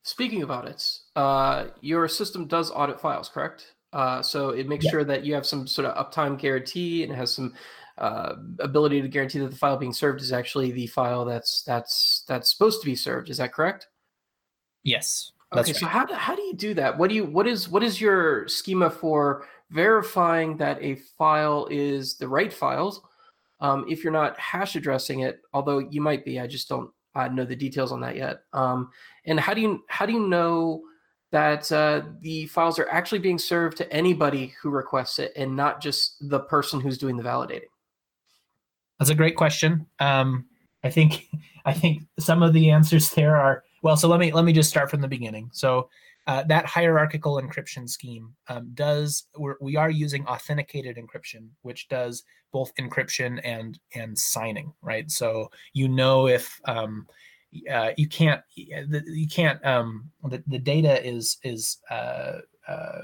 Speaking of audits, uh, your system does audit files, correct? Uh, so it makes yeah. sure that you have some sort of uptime guarantee and has some uh, ability to guarantee that the file being served is actually the file that's that's that's supposed to be served. Is that correct? Yes. okay. Right. So how do, how do you do that? What do you what is what is your schema for verifying that a file is the right files? Um, if you're not hash addressing it, although you might be, I just don't I know the details on that yet. Um, and how do you how do you know that uh, the files are actually being served to anybody who requests it and not just the person who's doing the validating? That's a great question. Um, I think I think some of the answers there are well. So let me let me just start from the beginning. So uh, that hierarchical encryption scheme um, does we're, we are using authenticated encryption which does both encryption and and signing right? So you know if um, uh, you can't you can't um, the, the data is is uh, uh,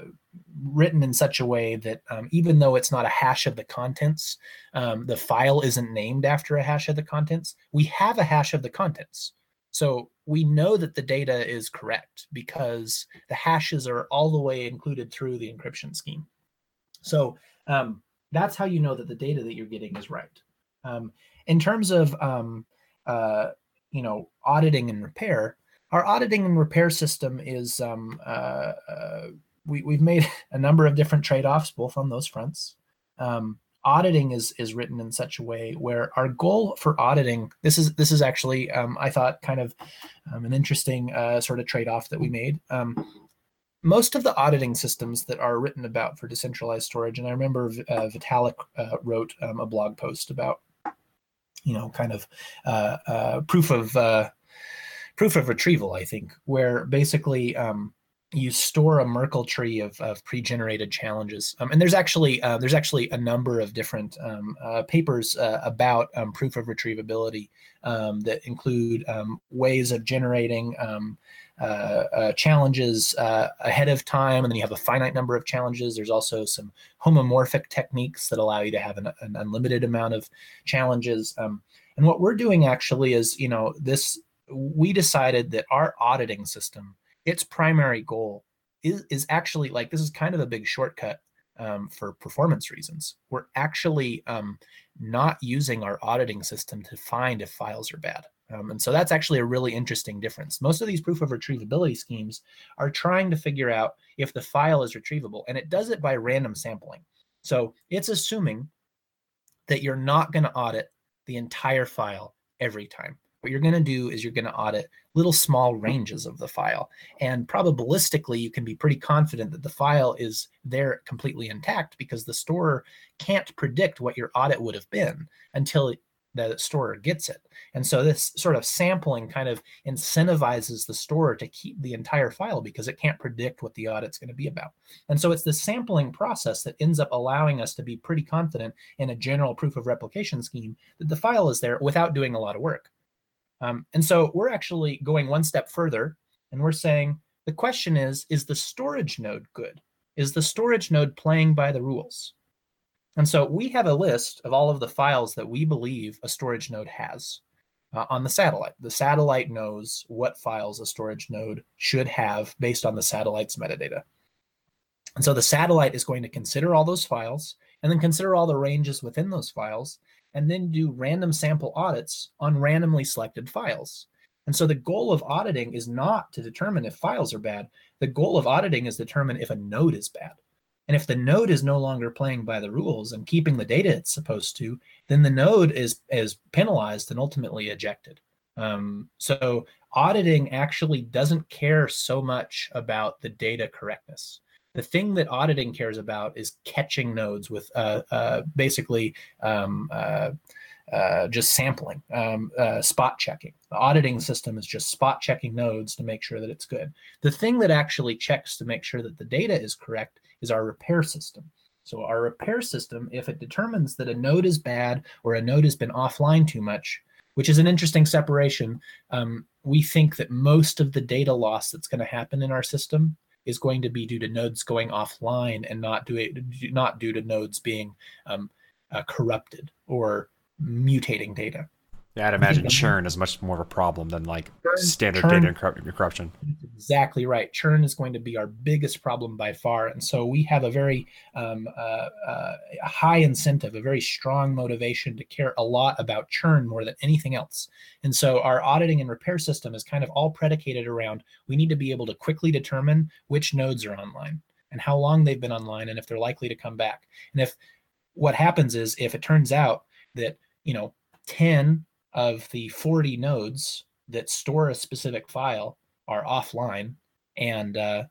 written in such a way that um, even though it's not a hash of the contents um, the file isn't named after a hash of the contents we have a hash of the contents so we know that the data is correct because the hashes are all the way included through the encryption scheme. So um, that's how you know that the data that you're getting is right. Um, in terms of um, uh, you know auditing and repair, our auditing and repair system is um, uh, uh, we, we've made a number of different trade-offs both on those fronts. Auditing is is written in such a way where our goal for auditing this is this is actually um, I thought kind of um, an interesting uh, sort of trade off that we made. Um, most of the auditing systems that are written about for decentralized storage, and I remember uh, Vitalik uh, wrote um, a blog post about, you know, kind of uh, uh, proof of uh, proof of retrieval, I think, where basically um, you store a Merkle tree of, of pre-generated challenges. Um, and there's actually uh, there's actually a number of different um, uh, papers uh, about um, proof of retrievability um, that include um, ways of generating um, uh, uh, challenges uh, ahead of time, and then you have a finite number of challenges. There's also some homomorphic techniques that allow you to have an, an unlimited amount of challenges. and what we're doing actually is, you know, this we decided that our auditing system its primary goal is, is actually like this is kind of a big shortcut um, for performance reasons. We're actually um, not using our auditing system to find if files are bad. Um, and so that's actually a really interesting difference. Most of these proof of retrievability schemes are trying to figure out if the file is retrievable, and it does it by random sampling. So it's assuming that you're not going to audit the entire file every time. What you're going to do is you're going to audit little small ranges of the file. And probabilistically, you can be pretty confident that the file is there completely intact because the storer can't predict what your audit would have been until the storer gets it. And so this sort of sampling kind of incentivizes the storer to keep the entire file because it can't predict what the audit's going to be about. And so it's the sampling process that ends up allowing us to be pretty confident in a general proof of replication scheme that the file is there without doing a lot of work. Um, and so we're actually going one step further and we're saying the question is is the storage node good? Is the storage node playing by the rules? And so we have a list of all of the files that we believe a storage node has uh, on the satellite. The satellite knows what files a storage node should have based on the satellite's metadata. And so the satellite is going to consider all those files and then consider all the ranges within those files and then do random sample audits on randomly selected files. And so the goal of auditing is not to determine if files are bad. The goal of auditing is determine if a node is bad. And if the node is no longer playing by the rules and keeping the data it's supposed to, then the node is is penalized and ultimately ejected. Um, so auditing actually doesn't care so much about the data correctness. The thing that auditing cares about is catching nodes with uh, uh, basically um, uh, uh just sampling, um, uh, spot checking. The auditing system is just spot checking nodes to make sure that it's good. The thing that actually checks to make sure that the data is correct is our repair system. So our repair system, if it determines that a node is bad or a node has been offline too much, which is an interesting separation, um, we think that most of the data loss that's going to happen in our system is going to be due to nodes going offline and not due not due to nodes being um, uh, corrupted or mutating data. Yeah, I'd imagine churn is much more of a problem than like churn, standard churn, data corruption. Exactly right. Churn is going to be our biggest problem by far, and so we have a very um, uh, uh, high incentive, a very strong motivation to care a lot about churn more than anything else. And so our auditing and repair system is kind of all predicated around we need to be able to quickly determine which nodes are online and how long they've been online and if they're likely to come back. And if what happens is if it turns out that you know 10 of the 40 nodes that store a specific file are offline and uh,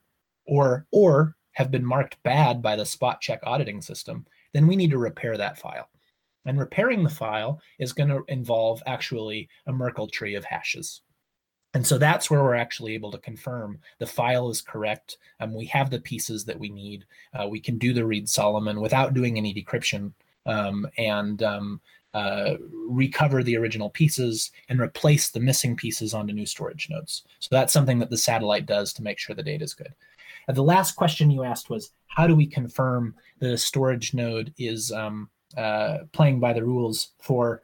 or or have been marked bad by the spot check auditing system, then we need to repair that file. And repairing the file is going to involve actually a Merkle tree of hashes. And so that's where we're actually able to confirm the file is correct. and we have the pieces that we need. Uh, we can do the Reed Solomon without doing any decryption. Um, and um, uh, recover the original pieces and replace the missing pieces onto new storage nodes. So that's something that the satellite does to make sure the data is good. And the last question you asked was, how do we confirm the storage node is um, uh, playing by the rules for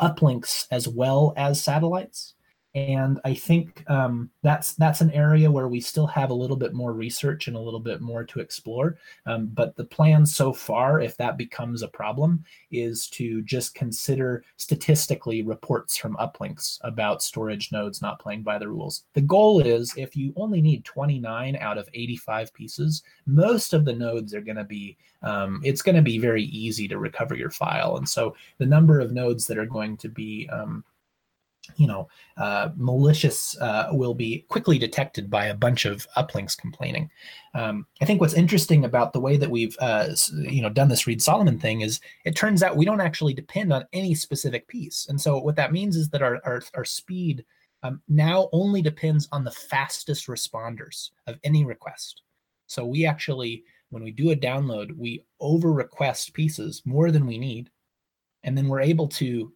uplinks as well as satellites? And I think um, that's that's an area where we still have a little bit more research and a little bit more to explore. Um, but the plan so far, if that becomes a problem, is to just consider statistically reports from uplinks about storage nodes not playing by the rules. The goal is if you only need 29 out of 85 pieces, most of the nodes are going to be um, it's going to be very easy to recover your file, and so the number of nodes that are going to be um, you know, uh, malicious uh, will be quickly detected by a bunch of uplinks complaining. Um, I think what's interesting about the way that we've, uh, you know, done this Reed Solomon thing is it turns out we don't actually depend on any specific piece, and so what that means is that our our, our speed um, now only depends on the fastest responders of any request. So we actually, when we do a download, we over request pieces more than we need. And then we're able to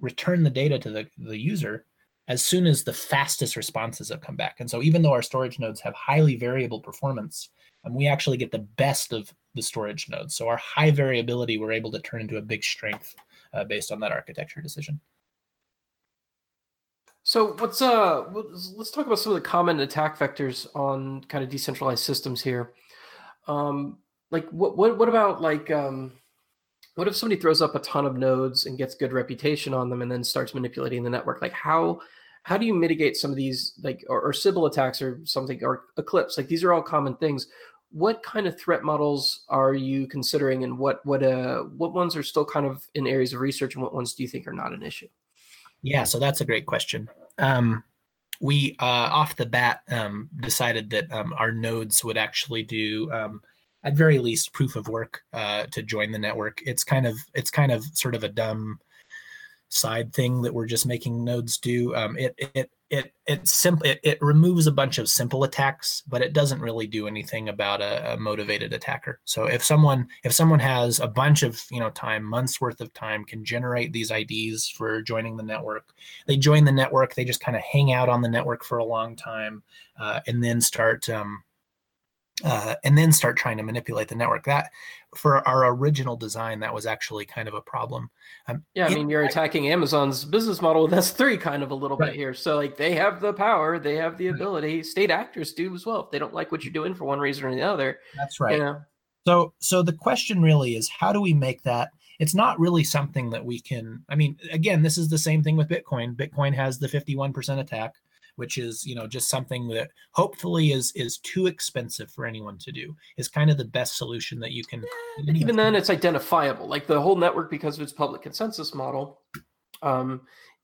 return the data to the, the user as soon as the fastest responses have come back. And so even though our storage nodes have highly variable performance, and um, we actually get the best of the storage nodes. So our high variability, we're able to turn into a big strength uh, based on that architecture decision. So what's uh let's talk about some of the common attack vectors on kind of decentralized systems here. Um, like what what what about like um, what if somebody throws up a ton of nodes and gets good reputation on them and then starts manipulating the network? Like how how do you mitigate some of these like or, or Sybil attacks or something or Eclipse? Like these are all common things. What kind of threat models are you considering, and what what uh what ones are still kind of in areas of research, and what ones do you think are not an issue? Yeah, so that's a great question. Um, we uh, off the bat um, decided that um, our nodes would actually do um, at very least proof of work uh, to join the network. It's kind of it's kind of sort of a dumb side thing that we're just making nodes do. Um, it it it it simple it, it removes a bunch of simple attacks, but it doesn't really do anything about a, a, motivated attacker. So if someone if someone has a bunch of you know time, months worth of time, can generate these IDs for joining the network, they join the network, they just kind of hang out on the network for a long time, uh, and then start. Um, uh, and then start trying to manipulate the network. That for our original design, that was actually kind of a problem. Um, yeah, I mean, you're attacking Amazon's business model with S3 kind of a little right. bit here. So like they have the power, they have the ability. State actors do as well. If they don't like what you're doing for one reason or the other, that's right. You know? So so the question really is, how do we make that? It's not really something that we can. I mean, again, this is the same thing with Bitcoin. Bitcoin has the 51% attack which is you know just something that hopefully is is too expensive for anyone to do is kind of the best solution that you can yeah, even then it's identifiable like the whole network because of its public consensus model um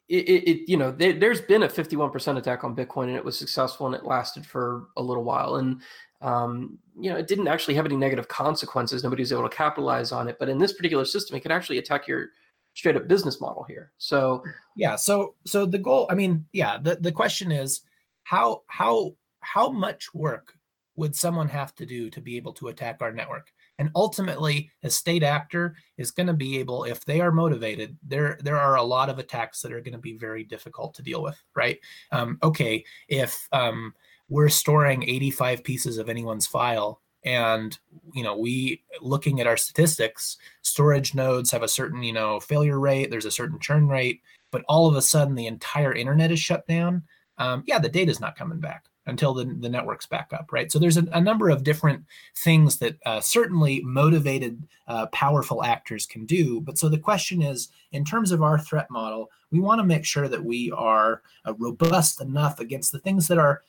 it, it, it you know there, has been a 51% attack on bitcoin and it was successful and it lasted for a little while. And um, you know it didn't actually have any negative consequences. Nobody was able to capitalize on it. But in this particular system it could actually attack your straight up business model here. So yeah, so so the goal, I mean, yeah, the, the question is how how how much work would someone have to do to be able to attack our network? And ultimately, a state actor is going to be able, if they are motivated, there there are a lot of attacks that are going to be very difficult to deal with, right? Um, okay, if um, we're storing 85 pieces of anyone's file and you know we looking at our statistics storage nodes have a certain you know failure rate there's a certain churn rate but all of a sudden the entire internet is shut down um, yeah the data is not coming back until the, the network's back up right? So there's a, a number of different things that uh, certainly motivated uh, powerful actors can do but so the question is in terms of our threat model we want to make sure that we are uh, robust enough against the things that are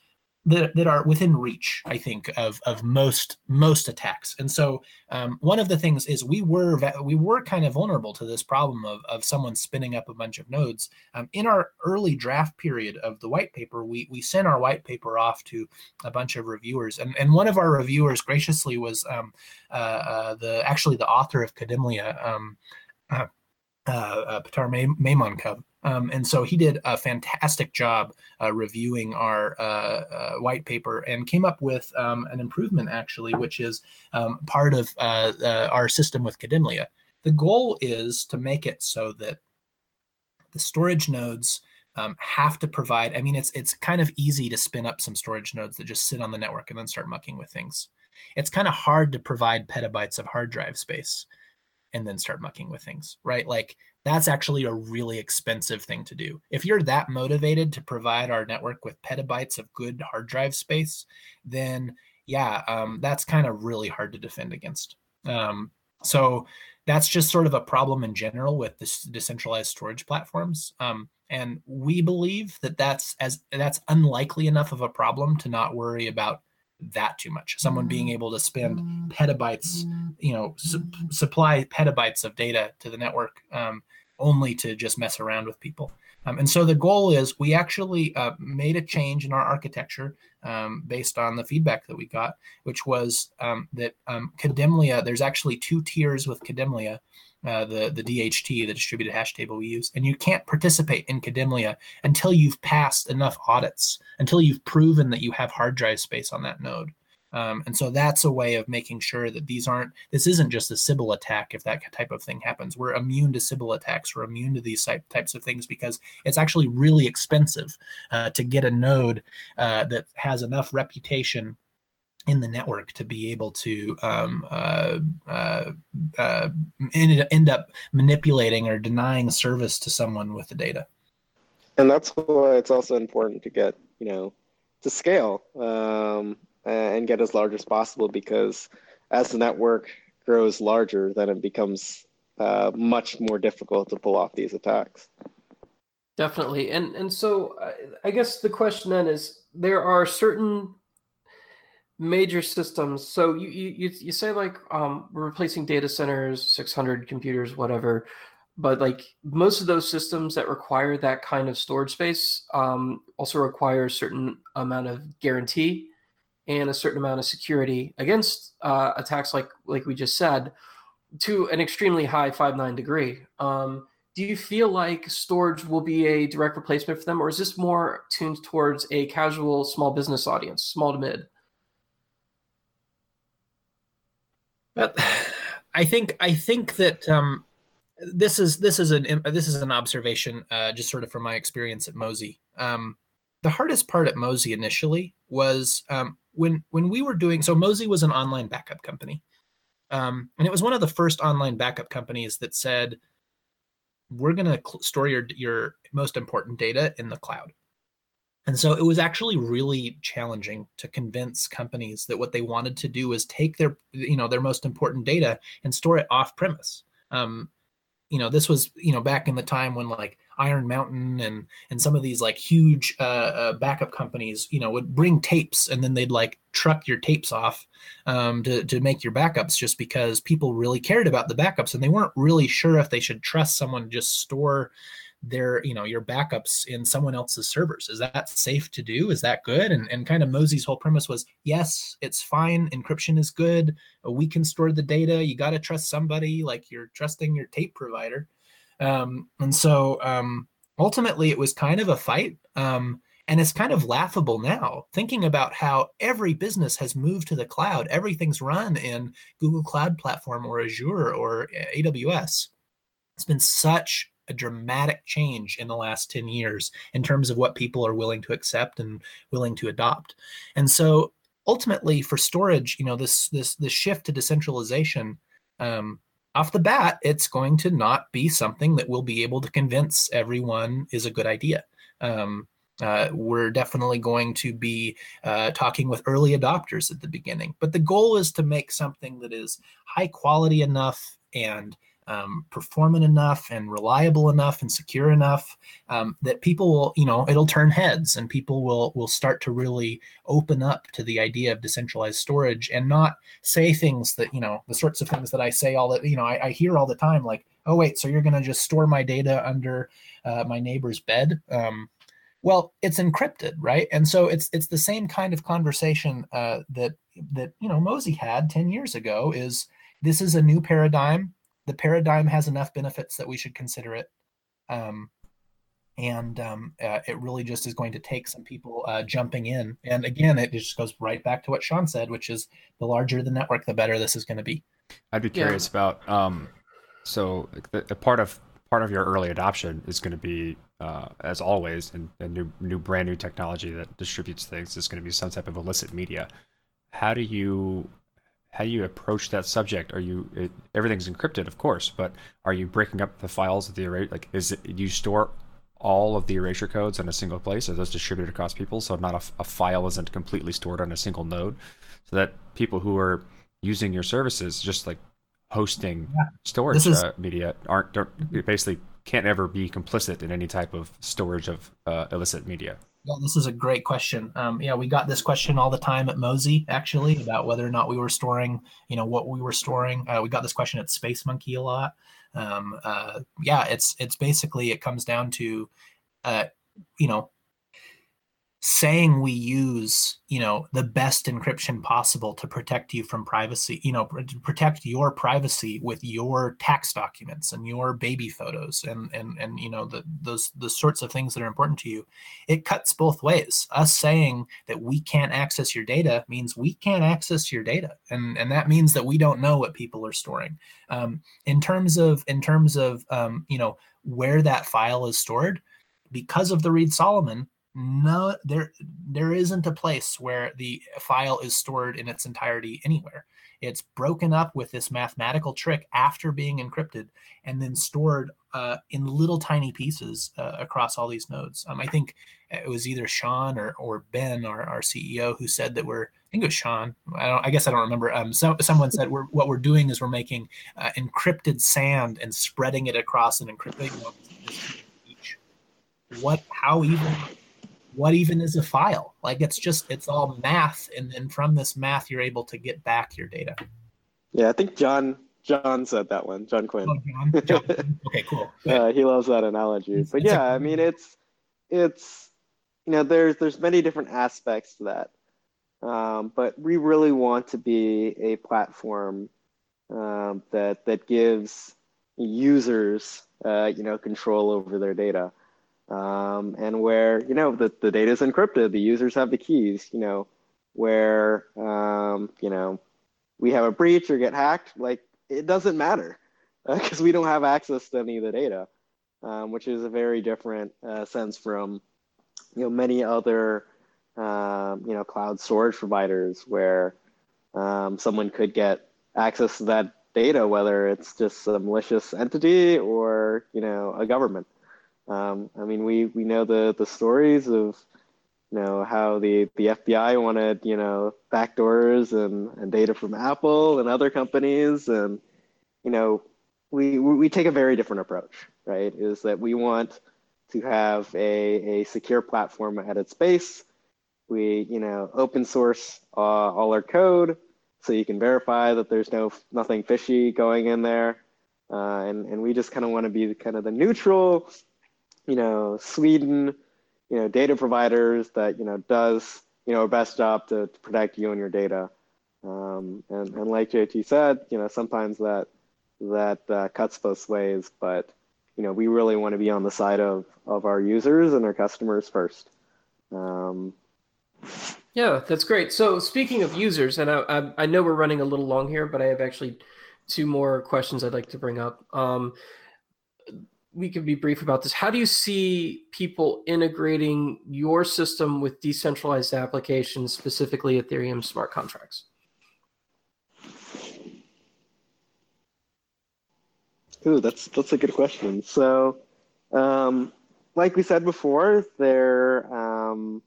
that, that are within reach, I think, of of most most attacks. And so um, one of the things is we were we were kind of vulnerable to this problem of of someone spinning up a bunch of nodes. Um, in our early draft period of the white paper, we we sent our white paper off to a bunch of reviewers, and and one of our reviewers graciously was um, uh, uh, the actually the author of Kademlia. Um, uh, uh, Petar Maymounkov. Um, and so he did a fantastic job uh, reviewing our uh, uh, white paper and came up with um, an improvement, actually, which is um, part of uh, uh, our system with Kademlia. The goal is to make it so that the storage nodes um, have to provide. I mean, it's it's kind of easy to spin up some storage nodes that just sit on the network and then start mucking with things. It's kind of hard to provide petabytes of hard drive space and then start mucking with things, right? Like that's actually a really expensive thing to do. If you're that motivated to provide our network with petabytes of good hard drive space, then yeah, um, that's kind of really hard to defend against. Um, so that's just sort of a problem in general with this decentralized storage platforms. Um, and we believe that that's as that's unlikely enough of a problem to not worry about that too much. Someone being able to spend petabytes, you know, su- supply petabytes of data to the network um, only to just mess around with people. Um, and so the goal is we actually uh, made a change in our architecture um, based on the feedback that we got, which was um, that um, Kademlia, there's actually two tiers with Kademlia. uh, the the DHT, the distributed hash table we use, and you can't participate in Kademlia until you've passed enough audits, until you've proven that you have hard drive space on that node. Um, and so that's a way of making sure that these aren't, this isn't just a Sybil attack if that type of thing happens. We're immune to Sybil attacks. We're immune to these types of things because it's actually really expensive uh, to get a node uh, that has enough reputation in the network to be able to um, uh, uh, uh, end, end up manipulating or denying service to someone with the data. And that's why it's also important to get, you know, to scale. Um, and get as large as possible because as the network grows larger, then it becomes uh, much more difficult to pull off these attacks. Definitely, and and so uh, I guess the question then is there are certain major systems. So you you you say like um, we're replacing data centers, six hundred computers, whatever. But like most of those systems that require that kind of storage space um, also require a certain amount of guarantee and a certain amount of security against uh, attacks like like we just said to an extremely high five nine degree. Um, do you feel like Storj will be a direct replacement for them, or is this more tuned towards a casual small business audience, small to mid? But I think I think that um, this is this is an this is an observation uh, just sort of from my experience at Mozy. Um, the hardest part at Mozy initially was um, when when we were doing so Mozy was an online backup company. Um, and it was one of the first online backup companies that said, we're going to cl- store your, your most important data in the cloud. And so it was actually really challenging to convince companies that what they wanted to do was take their, you know, their most important data and store it off premise. Um, you know, this was, you know, back in the time when like Iron Mountain and and some of these like huge uh, uh, backup companies, you know, would bring tapes and then they'd like truck your tapes off um, to to make your backups, just because people really cared about the backups and they weren't really sure if they should trust someone to just store their you know your backups in someone else's servers. Is that safe to do? Is that good? And, and kind of Mozy's whole premise was yes it's fine. Encryption is good. We can store the data. You got to trust somebody. Like you're trusting your tape provider um, and so um, ultimately, it was kind of a fight. Um, and it's kind of laughable now thinking about how every business has moved to the cloud. Everything's run in Google Cloud Platform or Azure or AWS. It's been such a dramatic change in the last 10 years in terms of what people are willing to accept and willing to adopt. And so ultimately for Storj, you know, this this this shift to decentralization um, off the bat, it's going to not be something that we'll be able to convince everyone is a good idea. Um, uh, we're definitely going to be uh, talking with early adopters at the beginning, but the goal is to make something that is high quality enough and um, performant enough and reliable enough and secure enough um, that people will, you know, it'll turn heads and people will will start to really open up to the idea of decentralized storage and not say things that, you know, the sorts of things that I say all that, you know, I, I hear all the time, like, oh wait, so you're going to just store my data under uh, my neighbor's bed? Um, well, it's encrypted, right? And so it's it's the same kind of conversation uh, that that you know Mozy had ten years ago. Is this is a new paradigm? The paradigm has enough benefits that we should consider it. Um, and um, uh, it really just is going to take some people uh, jumping in. And again, it just goes right back to what Shawn said, which is the larger the network, the better this is going to be. I'd be curious yeah. about um, so the, the, part of part of your early adoption is going to be, uh, as always, and a new new brand new technology that distributes things is going to be some type of illicit media. How do you how do you approach that subject? Are you it, everything's encrypted, of course, but are you breaking up the files of the erasure? Like, is it you store all of the erasure codes in a single place? Are those distributed across people, so not a, a file isn't completely stored on a single node, so that people who are using your services, just like hosting yeah. storage is... uh, media, aren't basically can't ever be complicit in any type of storage of uh, illicit media. Yeah, this is a great question. Um, yeah, we got this question all the time at Mozy, actually, about whether or not we were storing, you know, what we were storing. Uh, we got this question at Space Monkey a lot. Um, uh, yeah, it's it's basically it comes down to, uh, you know, saying we use you know the best encryption possible to protect you from privacy you know to protect your privacy with your tax documents and your baby photos and and and you know the those the sorts of things that are important to you it cuts both ways. Us saying that we can't access your data means we can't access your data and and that means that we don't know what people are storing. Um, in terms of in terms of um, you know where that file is stored because of the Reed-Solomon no there there isn't a place where the file is stored in its entirety anywhere. It's broken up with this mathematical trick after being encrypted and then stored uh, in little tiny pieces uh, across all these nodes. Um, i think it was either Shawn or, or ben our, our ceo who said that we're i think it was Shawn. I, don't, I guess i don't remember. Um, so, someone said we're, what we're doing is we're making uh, encrypted sand and spreading it across an encrypted what how even what even is a file? Like it's just it's all math, and then from this math, you're able to get back your data. Yeah, I think John John said that one. John Quinn. Oh, John? John. okay, cool. Uh, he loves that analogy. But yeah, I mean, it's it's you know there's there's many different aspects to that, um, but we really want to be a platform um, that that gives users uh, you know control over their data um, and where you know the, the data is encrypted the users have the keys you know where um, you know we have a breach or get hacked like it doesn't matter because uh, we don't have access to any of the data um, which is a very different uh, sense from you know many other um, you know cloud storage providers where um, someone could get access to that data whether it's just a malicious entity or you know a government um, I mean, we we know the the stories of you know how the the FBI wanted you know backdoors and, and data from Apple and other companies, and you know we we take a very different approach, right? Is that we want to have a, a secure platform at its base. We you know open source uh, all our code so you can verify that there's no nothing fishy going in there. Uh, and, and we just kind of want to be kind of the neutral you know, Sweden, you know, data providers that, you know, does, you know, a best job to, to protect you and your data. Um, and, and like JT said, you know, sometimes that, that uh, cuts both ways, but, you know, we really want to be on the side of, of our users and our customers first. Um, yeah, that's great. So speaking of users, and I, I, I, know we're running a little long here, but I have actually two more questions I'd like to bring up. Um, we can be brief about this. How do you see people integrating your system with decentralized applications, specifically Ethereum smart contracts? Ooh, that's that's a good question. So, um, like we said before, there, um,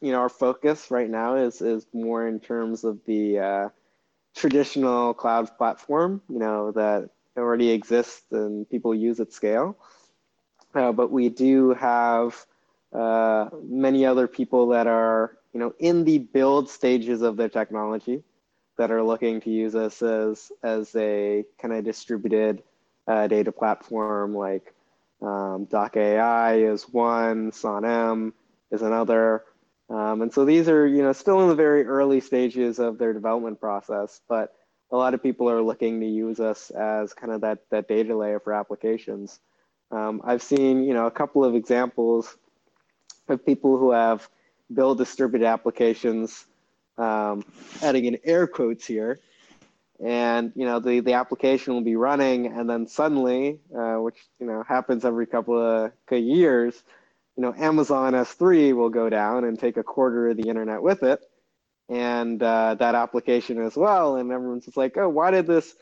you know, our focus right now is is more in terms of the uh, traditional cloud platform. You know that already exists and people use at scale. Uh, but we do have uh, many other people that are, you know, in the build stages of their technology that are looking to use us as as a kind of distributed uh, data platform. Like um, Doc AI is one, SONM is another. Um, and so these are, you know, still in the very early stages of their development process, but a lot of people are looking to use us as kind of that, that data layer for applications. Um, I've seen, you know, a couple of examples of people who have built distributed applications, um, adding in air quotes here, and you know the the application will be running, and then suddenly, uh, which you know happens every couple of years, you know, Amazon S3 will go down and take a quarter of the internet with it, and uh, that application as well. And everyone's just like, oh, why did this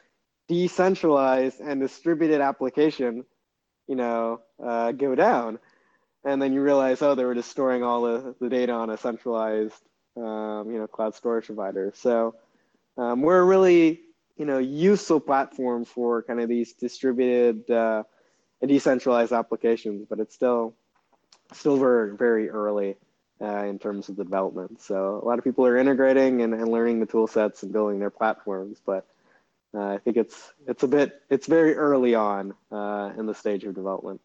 decentralized and distributed application, you know, uh, go down? And then you realize, oh, they were just storing all the, the data on a centralized, um, you know, cloud storage provider. So um, we're a really, you know, useful platform for kind of these distributed uh, and decentralized applications, but it's still still very very early uh, in terms of the development. So a lot of people are integrating and, and learning the tool sets and building their platforms, but uh, I think it's it's a bit it's very early on uh, in the stage of development.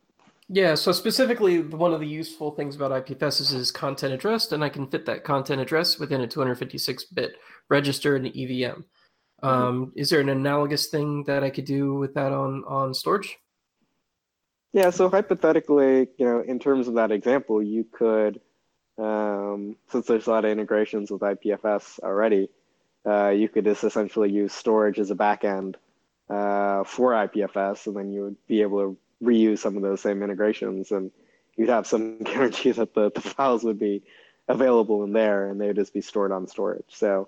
Yeah, so specifically, one of the useful things about IPFS is content addressed, and I can fit that content address within a 256-bit register in the EVM. Mm-hmm. Um, is there an analogous thing that I could do with that on on Storj? Yeah, so hypothetically, you know, in terms of that example, you could, um, since there's a lot of integrations with IPFS already, uh, you could just essentially use Storj as a backend uh, for IPFS, and then you would be able to reuse some of those same integrations, and you'd have some guarantee that the, the files would be available in there, and they would just be stored on Storj. So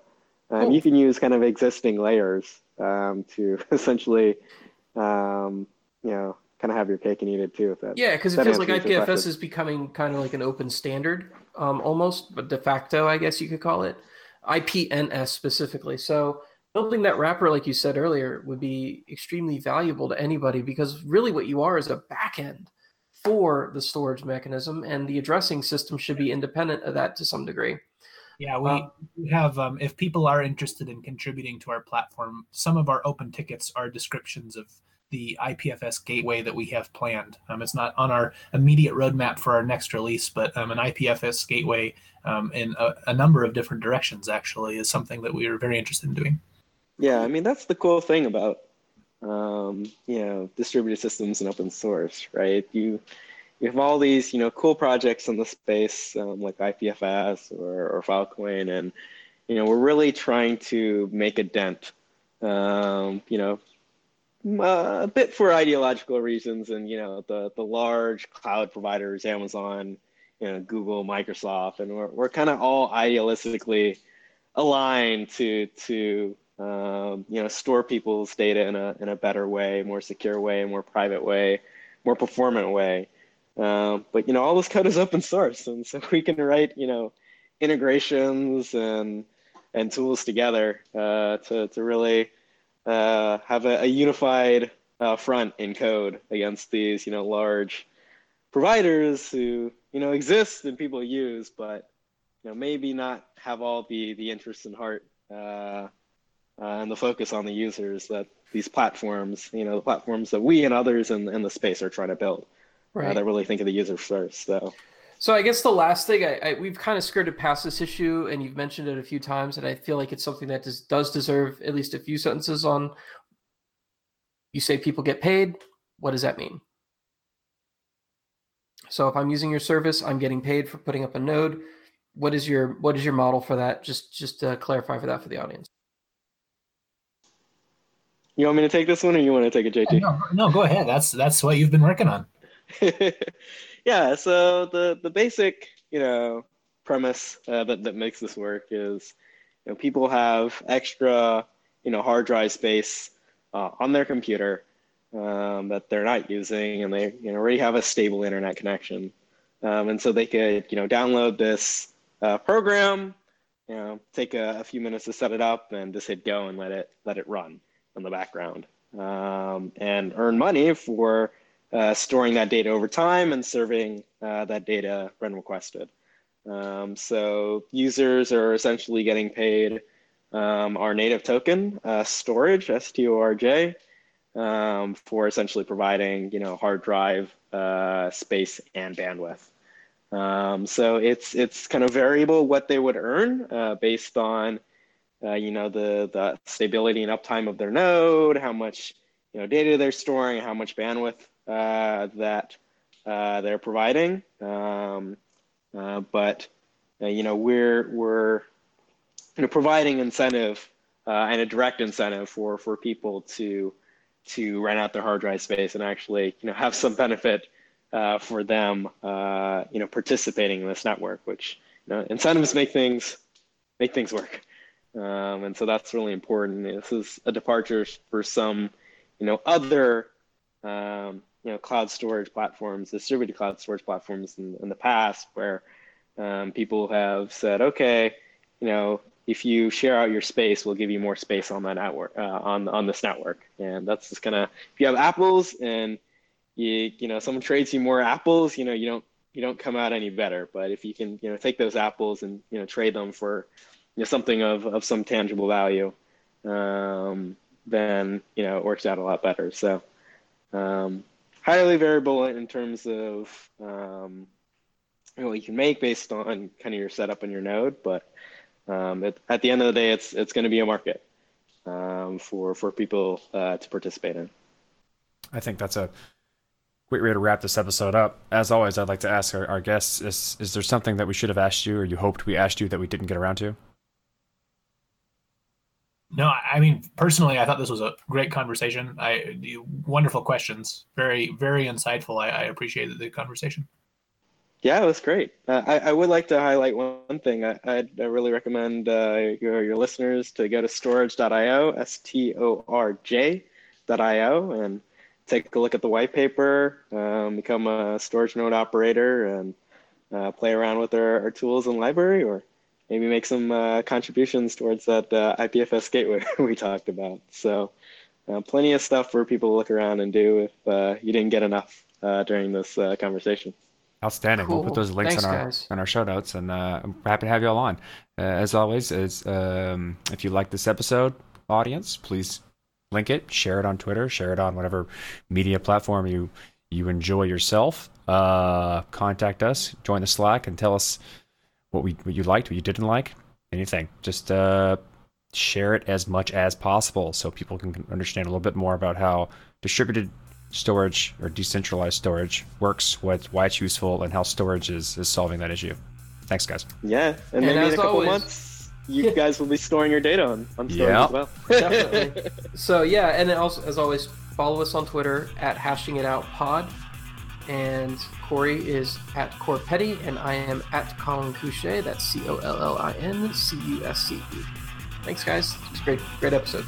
um, cool. you can use kind of existing layers um, to essentially, um, you know, kind of have your cake and eat it too. That, yeah, because it feels like IPFS is becoming kind of like an open standard, um, almost, but de facto, I guess you could call it. IPNS specifically. So building that wrapper, like you said earlier, would be extremely valuable to anybody because really what you are is a backend for the storage mechanism, and the addressing system should be independent of that to some degree. Yeah, we, we have. Um, if people are interested in contributing to our platform, some of our open tickets are descriptions of the IPFS gateway that we have planned. Um, it's not on our immediate roadmap for our next release, but um, an IPFS gateway um, in a, a, number of different directions actually is something that we are very interested in doing. Yeah, I mean that's the cool thing about um, you know distributed systems and open source, right? You you have all these you know cool projects in the space um, like IPFS or, or Filecoin, and you know we're really trying to make a dent. Um, you know, a bit for ideological reasons, and you know the the large cloud providers, Amazon, you know, Google, Microsoft, and we're we're kind of all idealistically aligned to to um, you know, store people's data in a in a better way, more secure way, more private way, more performant way. Um, but you know, all this code is open source, and so we can write you know integrations and and tools together uh, to to really uh, have a, a unified uh, front in code against these you know large providers who you know exist and people use, but you know maybe not have all the the interest and heart uh, uh, and the focus on the users that these platforms, you know, the platforms that we and others in, in the space are trying to build, uh, right. that really think of the user first. So, so I guess the last thing I, I, we've kind of skirted past this issue, and you've mentioned it a few times, and I feel like it's something that does, does deserve at least a few sentences on. You say people get paid. What does that mean? So if I'm using your service, I'm getting paid for putting up a node. What is your what is your model for that? Just just to clarify for that for the audience. You want me to take this one, or you want to take it, JT? No, no, go ahead. That's that's what you've been working on. yeah. So the the basic, you know, premise uh, that that makes this work is, you know, people have extra, you know, hard drive space uh, on their computer um, that they're not using, and they you know already have a stable internet connection, um, and so they could you know download this uh, program, you know, take a, a few minutes to set it up, and just hit go and let it let it run in the background um, and earn money for uh, storing that data over time and serving uh, that data when requested. Um, so users are essentially getting paid um, our native token uh, Storj, S-T-O-R-J, um, for essentially providing you know hard drive uh, space and bandwidth. Um, so it's it's kind of variable what they would earn uh, based on uh, you know, the, the stability and uptime of their node, how much, you know, data they're storing, how much bandwidth that uh, they're providing. Um, uh, but, uh, you know, we're, we're you know, providing incentive uh, and a direct incentive for, for people to, to rent out their hard drive space and actually, you know, have some benefit for them, you know, participating in this network, which, you know, incentives make things, make things work. Um, and so that's really important. This is a departure for some, you know, other, um, you know, cloud storage platforms, distributed cloud storage platforms in, in the past, where um, people have said, okay, you know, if you share out your space, we'll give you more space on that network, uh, on on this network. And that's just kind of if you have apples and you you know someone trades you more apples, you know, you don't you don't come out any better. But if you can you know take those apples and you know trade them for you know, something of, of some tangible value, um, then you know it works out a lot better. So, um, highly variable in terms of um, what you can make based on kind of your setup and your node. But um, it, at the end of the day, it's it's going to be a market um, for for people uh, to participate in. I think that's a great way to wrap this episode up. As always, I'd like to ask our, our guests: is is there something that we should have asked you, or you hoped we asked you that we didn't get around to? No, I mean personally, I thought this was a great conversation. I wonderful questions, very very insightful. I, I appreciated the conversation. Yeah, it was great. Uh, I, I would like to highlight one thing. I, I really recommend uh, your, your listeners to go to storj.io, S T O R J.io, and take a look at the white paper, um, become a storage node operator, and uh, play around with our, our tools and library, or maybe make some uh, contributions towards that uh, IPFS gateway we talked about. So, uh, plenty of stuff for people to look around and do if uh, you didn't get enough uh, during this conversation. Outstanding. Cool. We'll put those links Thanks, in our guys. in our show notes, and I'm happy to have you all on. as always, is um, if you like this episode, audience, please link it, share it on Twitter, share it on whatever media platform you you enjoy yourself. Uh, contact us, join the Slack, and tell us what we what you liked, what you didn't like, anything. Just uh, share it as much as possible so people can understand a little bit more about how distributed storage or decentralized storage works, what why it's useful, and how Storj is is solving that issue. Thanks, guys. Yeah, and, and maybe in a couple always, months you guys will be storing your data on, on Storj yep. as well. Definitely. so yeah, and then also as always, follow us on Twitter at hashing it out pod. And Corey is at Corpetti, and I am at Collin Cusce. That's C O L L I N C U S C E. Thanks, guys. It's great, great episode.